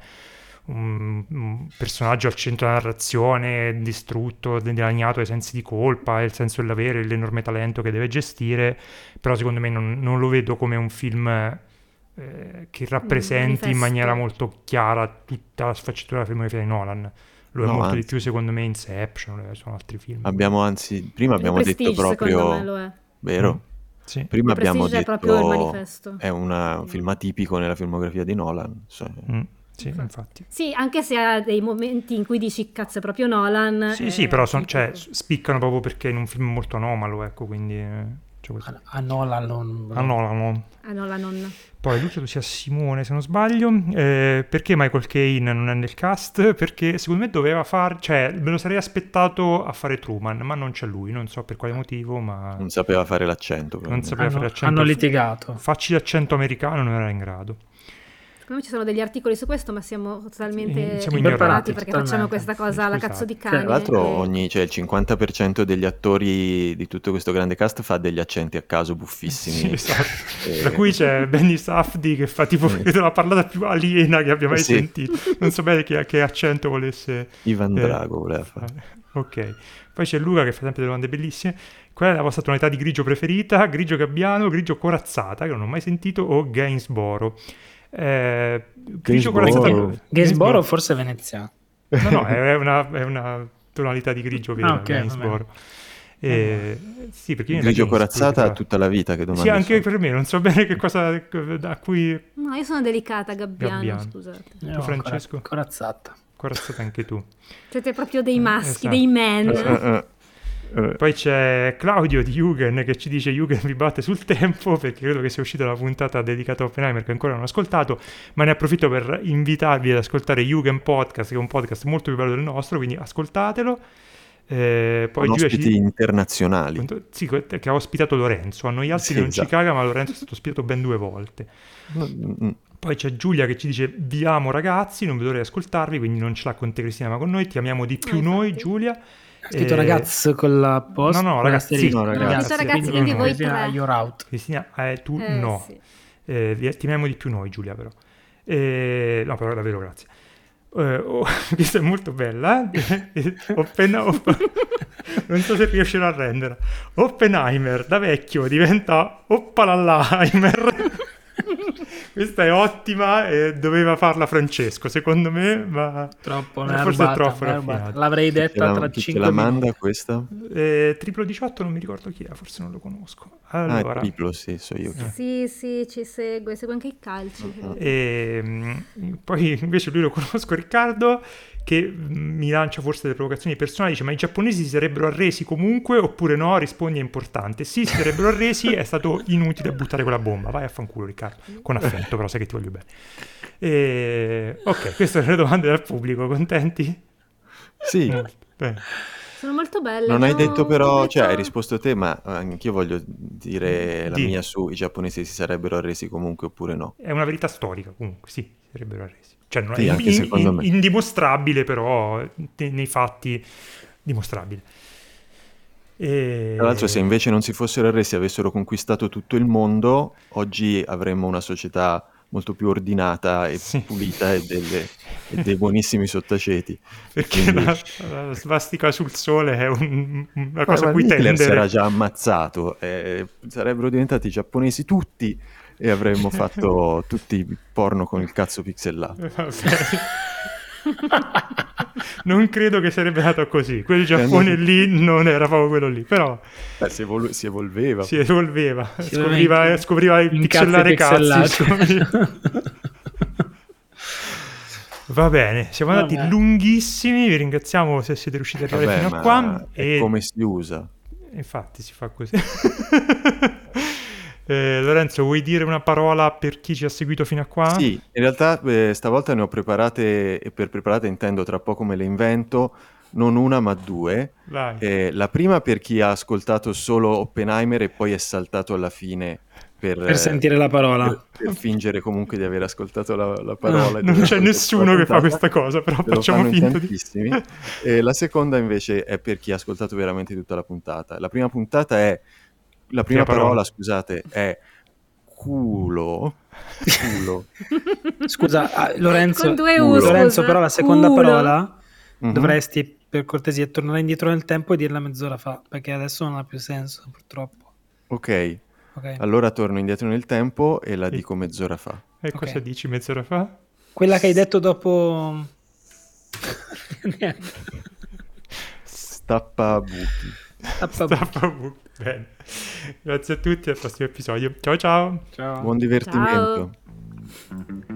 un- un personaggio al centro della narrazione, distrutto, dilaniato ai sensi di colpa, il senso dell'avere, l'enorme talento che deve gestire, però secondo me non, non lo vedo come un film eh, che rappresenti in maniera molto chiara tutta la sfaccettatura della filmografia di Nolan. Lo è No, molto di anzi. più secondo me Inception, eh, sono altri film. Abbiamo anzi, prima abbiamo detto proprio, lo è. vero? Sì. Prima abbiamo Prestige è detto proprio il manifesto. è una- un film atipico nella filmografia di Nolan. Cioè, Mm, sì, infatti. Sì, anche se ha dei momenti in cui dici cazzo è proprio Nolan. Sì, eh, sì, però son- tipo- cioè, spiccano proprio perché è in un film molto anomalo, ecco, quindi... eh, questo- A, a Nolan non... No, no, no. No, la nonna. Poi lui credo sia Simone, se non sbaglio. Eh, perché Michael Caine non è nel cast? Perché secondo me doveva fare... Cioè, me lo sarei aspettato a fare Truman, ma non c'è lui. Non so per quale motivo, ma... non sapeva fare l'accento. Non sapeva Hanno, fare l'accento. hanno litigato. Facci l'accento americano, non era in grado. Noi ci sono degli articoli su questo, ma siamo totalmente siamo impreparati perché totalmente. facciamo questa cosa alla cazzo di cane. Tra l'altro, e... ogni, cioè, il 50% degli attori di tutto questo grande cast fa degli accenti a caso buffissimi. Sì, esatto. e... Tra cui c'è Benny Safdi che fa tipo credo la (laughs) parlata più aliena che abbia mai sì. sentito. Non so bene che, che accento volesse. Ivan eh, Drago voleva fare. Ok. Poi c'è Luca che fa sempre delle domande bellissime. Qual è la vostra tonalità di grigio preferita? Grigio gabbiano, grigio corazzata, che non ho mai sentito, o Gainsboro? Eh, grigio corazzata... Gainsboro forse veneziano. No, no, è una, è una tonalità di grigio vera, ah, okay, Gainsboro. Eh, sì, perché io grigio corazzata tutta la vita che domanda Sì, anche sono. per me, non so bene che cosa da cui No, io sono delicata gabbiano, gabbiano. scusate. Tu Francesco? Corazzata. Corazzata anche tu. Siete proprio dei maschi, esatto. dei men. Uh. Poi c'è Claudio di Jugend che ci dice Jugend vi batte sul tempo (laughs) perché credo che sia uscita la puntata dedicata a Oppenheimer che ancora non ho ascoltato, ma ne approfitto per invitarvi ad ascoltare Jugend Podcast che è un podcast molto più bello del nostro, quindi ascoltatelo. Eh, poi ospiti ci... internazionali. Sì, che ha ospitato Lorenzo. A noi altri sì, non esatto. ci caga, ma Lorenzo è stato ospitato ben due volte. Mm-hmm. Poi c'è Giulia che ci dice vi amo ragazzi, non vedo l'ora di ascoltarvi, quindi non ce l'ha con te Cristina ma con noi, ti amiamo di più eh, noi Giulia. Ha scritto eh... ragazzi con la post? No, no, ragazzi, sì, no, ragazzi. ragazzi quindi voi tre. You're out. Cristina, eh, tu eh, no. Sì. Eh, ti amiamo di più noi Giulia però. Eh, no, però davvero grazie. Uh, oh, (laughs) questa è molto bella eh? (laughs) Oppen- (laughs) non so se riuscirò a rendere Oppenheimer da vecchio diventa Oppalalheimer questa è ottima e doveva farla Francesco, secondo me, ma troppo forse rubata, è troppo raffinata. L'avrei detta tra 5 la manda questa? Eh, triplo 18 non mi ricordo chi è, forse non lo conosco. Allora, ah, triplo, sì, so io. Eh. Sì, sì, ci segue, segue anche i calci. Uh-huh. E, ehm, poi invece lui lo conosco, Riccardo, che mm, mi lancia forse delle provocazioni personali, dice ma i giapponesi si sarebbero arresi comunque oppure no? Rispondi è importante. Sì, si sarebbero arresi, è stato inutile buttare quella bomba. Vai a fanculo Riccardo, con affetto però sai che ti voglio bene. E... Ok, queste sono le domande dal pubblico, contenti? Sì. Bene. Sono molto belle. Non no? hai detto però, cioè hai risposto te, ma anch'io voglio dire la Dì. mia su i giapponesi si sarebbero arresi comunque oppure no. È una verità storica comunque, sì, si sarebbero arresi. Cioè, non sì, è in, in, indimostrabile, però nei fatti dimostrabile. E... Tra l'altro, se invece non si fossero arresi e avessero conquistato tutto il mondo, oggi avremmo una società molto più ordinata e (laughs) sì. pulita e, delle, e, dei buonissimi sottaceti. (laughs) Perché Quindi... la, la, svastica sul sole è un, una cosa a cui Hitler tendere. si era già ammazzato, eh, sarebbero diventati giapponesi tutti e avremmo (laughs) fatto tutti porno con il cazzo pixelato. (laughs) non credo che sarebbe nato così. Quel Giappone lì non era proprio quello lì, però... Beh, si, evol- si, evolveva. Si evolveva, si scopriva, scopriva il pixellare cazzi. Va bene, siamo Vabbè. andati lunghissimi, vi ringraziamo se siete riusciti ad arrivare fino a qua. E... come si usa? Infatti si fa così. (laughs) Eh, Lorenzo, vuoi dire una parola per chi ci ha seguito fino a qua? Sì, in realtà eh, stavolta ne ho preparate, e per preparate intendo tra poco me le invento, non una ma due. Eh, la prima per chi ha ascoltato solo Oppenheimer e poi è saltato alla fine per, per sentire la parola. Per, per, fingere comunque di aver ascoltato la, la parola. No, non c'è nessuno che fa questa cosa, però facciamo finta di... E la seconda invece è per chi ha ascoltato veramente tutta la puntata. La prima puntata è la prima parola, parola, scusate, è culo. culo. (laughs) Scusa, ah, Lorenzo, Lorenzo, però la seconda culo. parola mm-hmm. dovresti per cortesia tornare indietro nel tempo e dirla mezz'ora fa, perché adesso non ha più senso, purtroppo. Ok. okay. Allora torno indietro nel tempo e la e... dico mezz'ora fa. E okay. cosa dici mezz'ora fa? Quella che hai detto dopo... Stappa buchi. Stappa buchi. Bene. Grazie a tutti, al prossimo episodio. Ciao ciao. ciao. Buon divertimento. Ciao.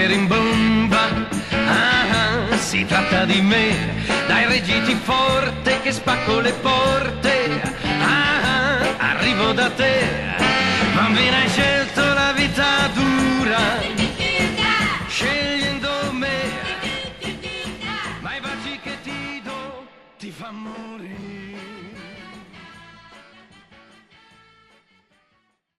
Scoppia in bomba. Ah, si tratta di me, dai reggiti forte che spacco le porte, ah, ah, arrivo da te, bambina hai scelto la vita dura, scegliendo me, ma i baci che ti do ti fa morire.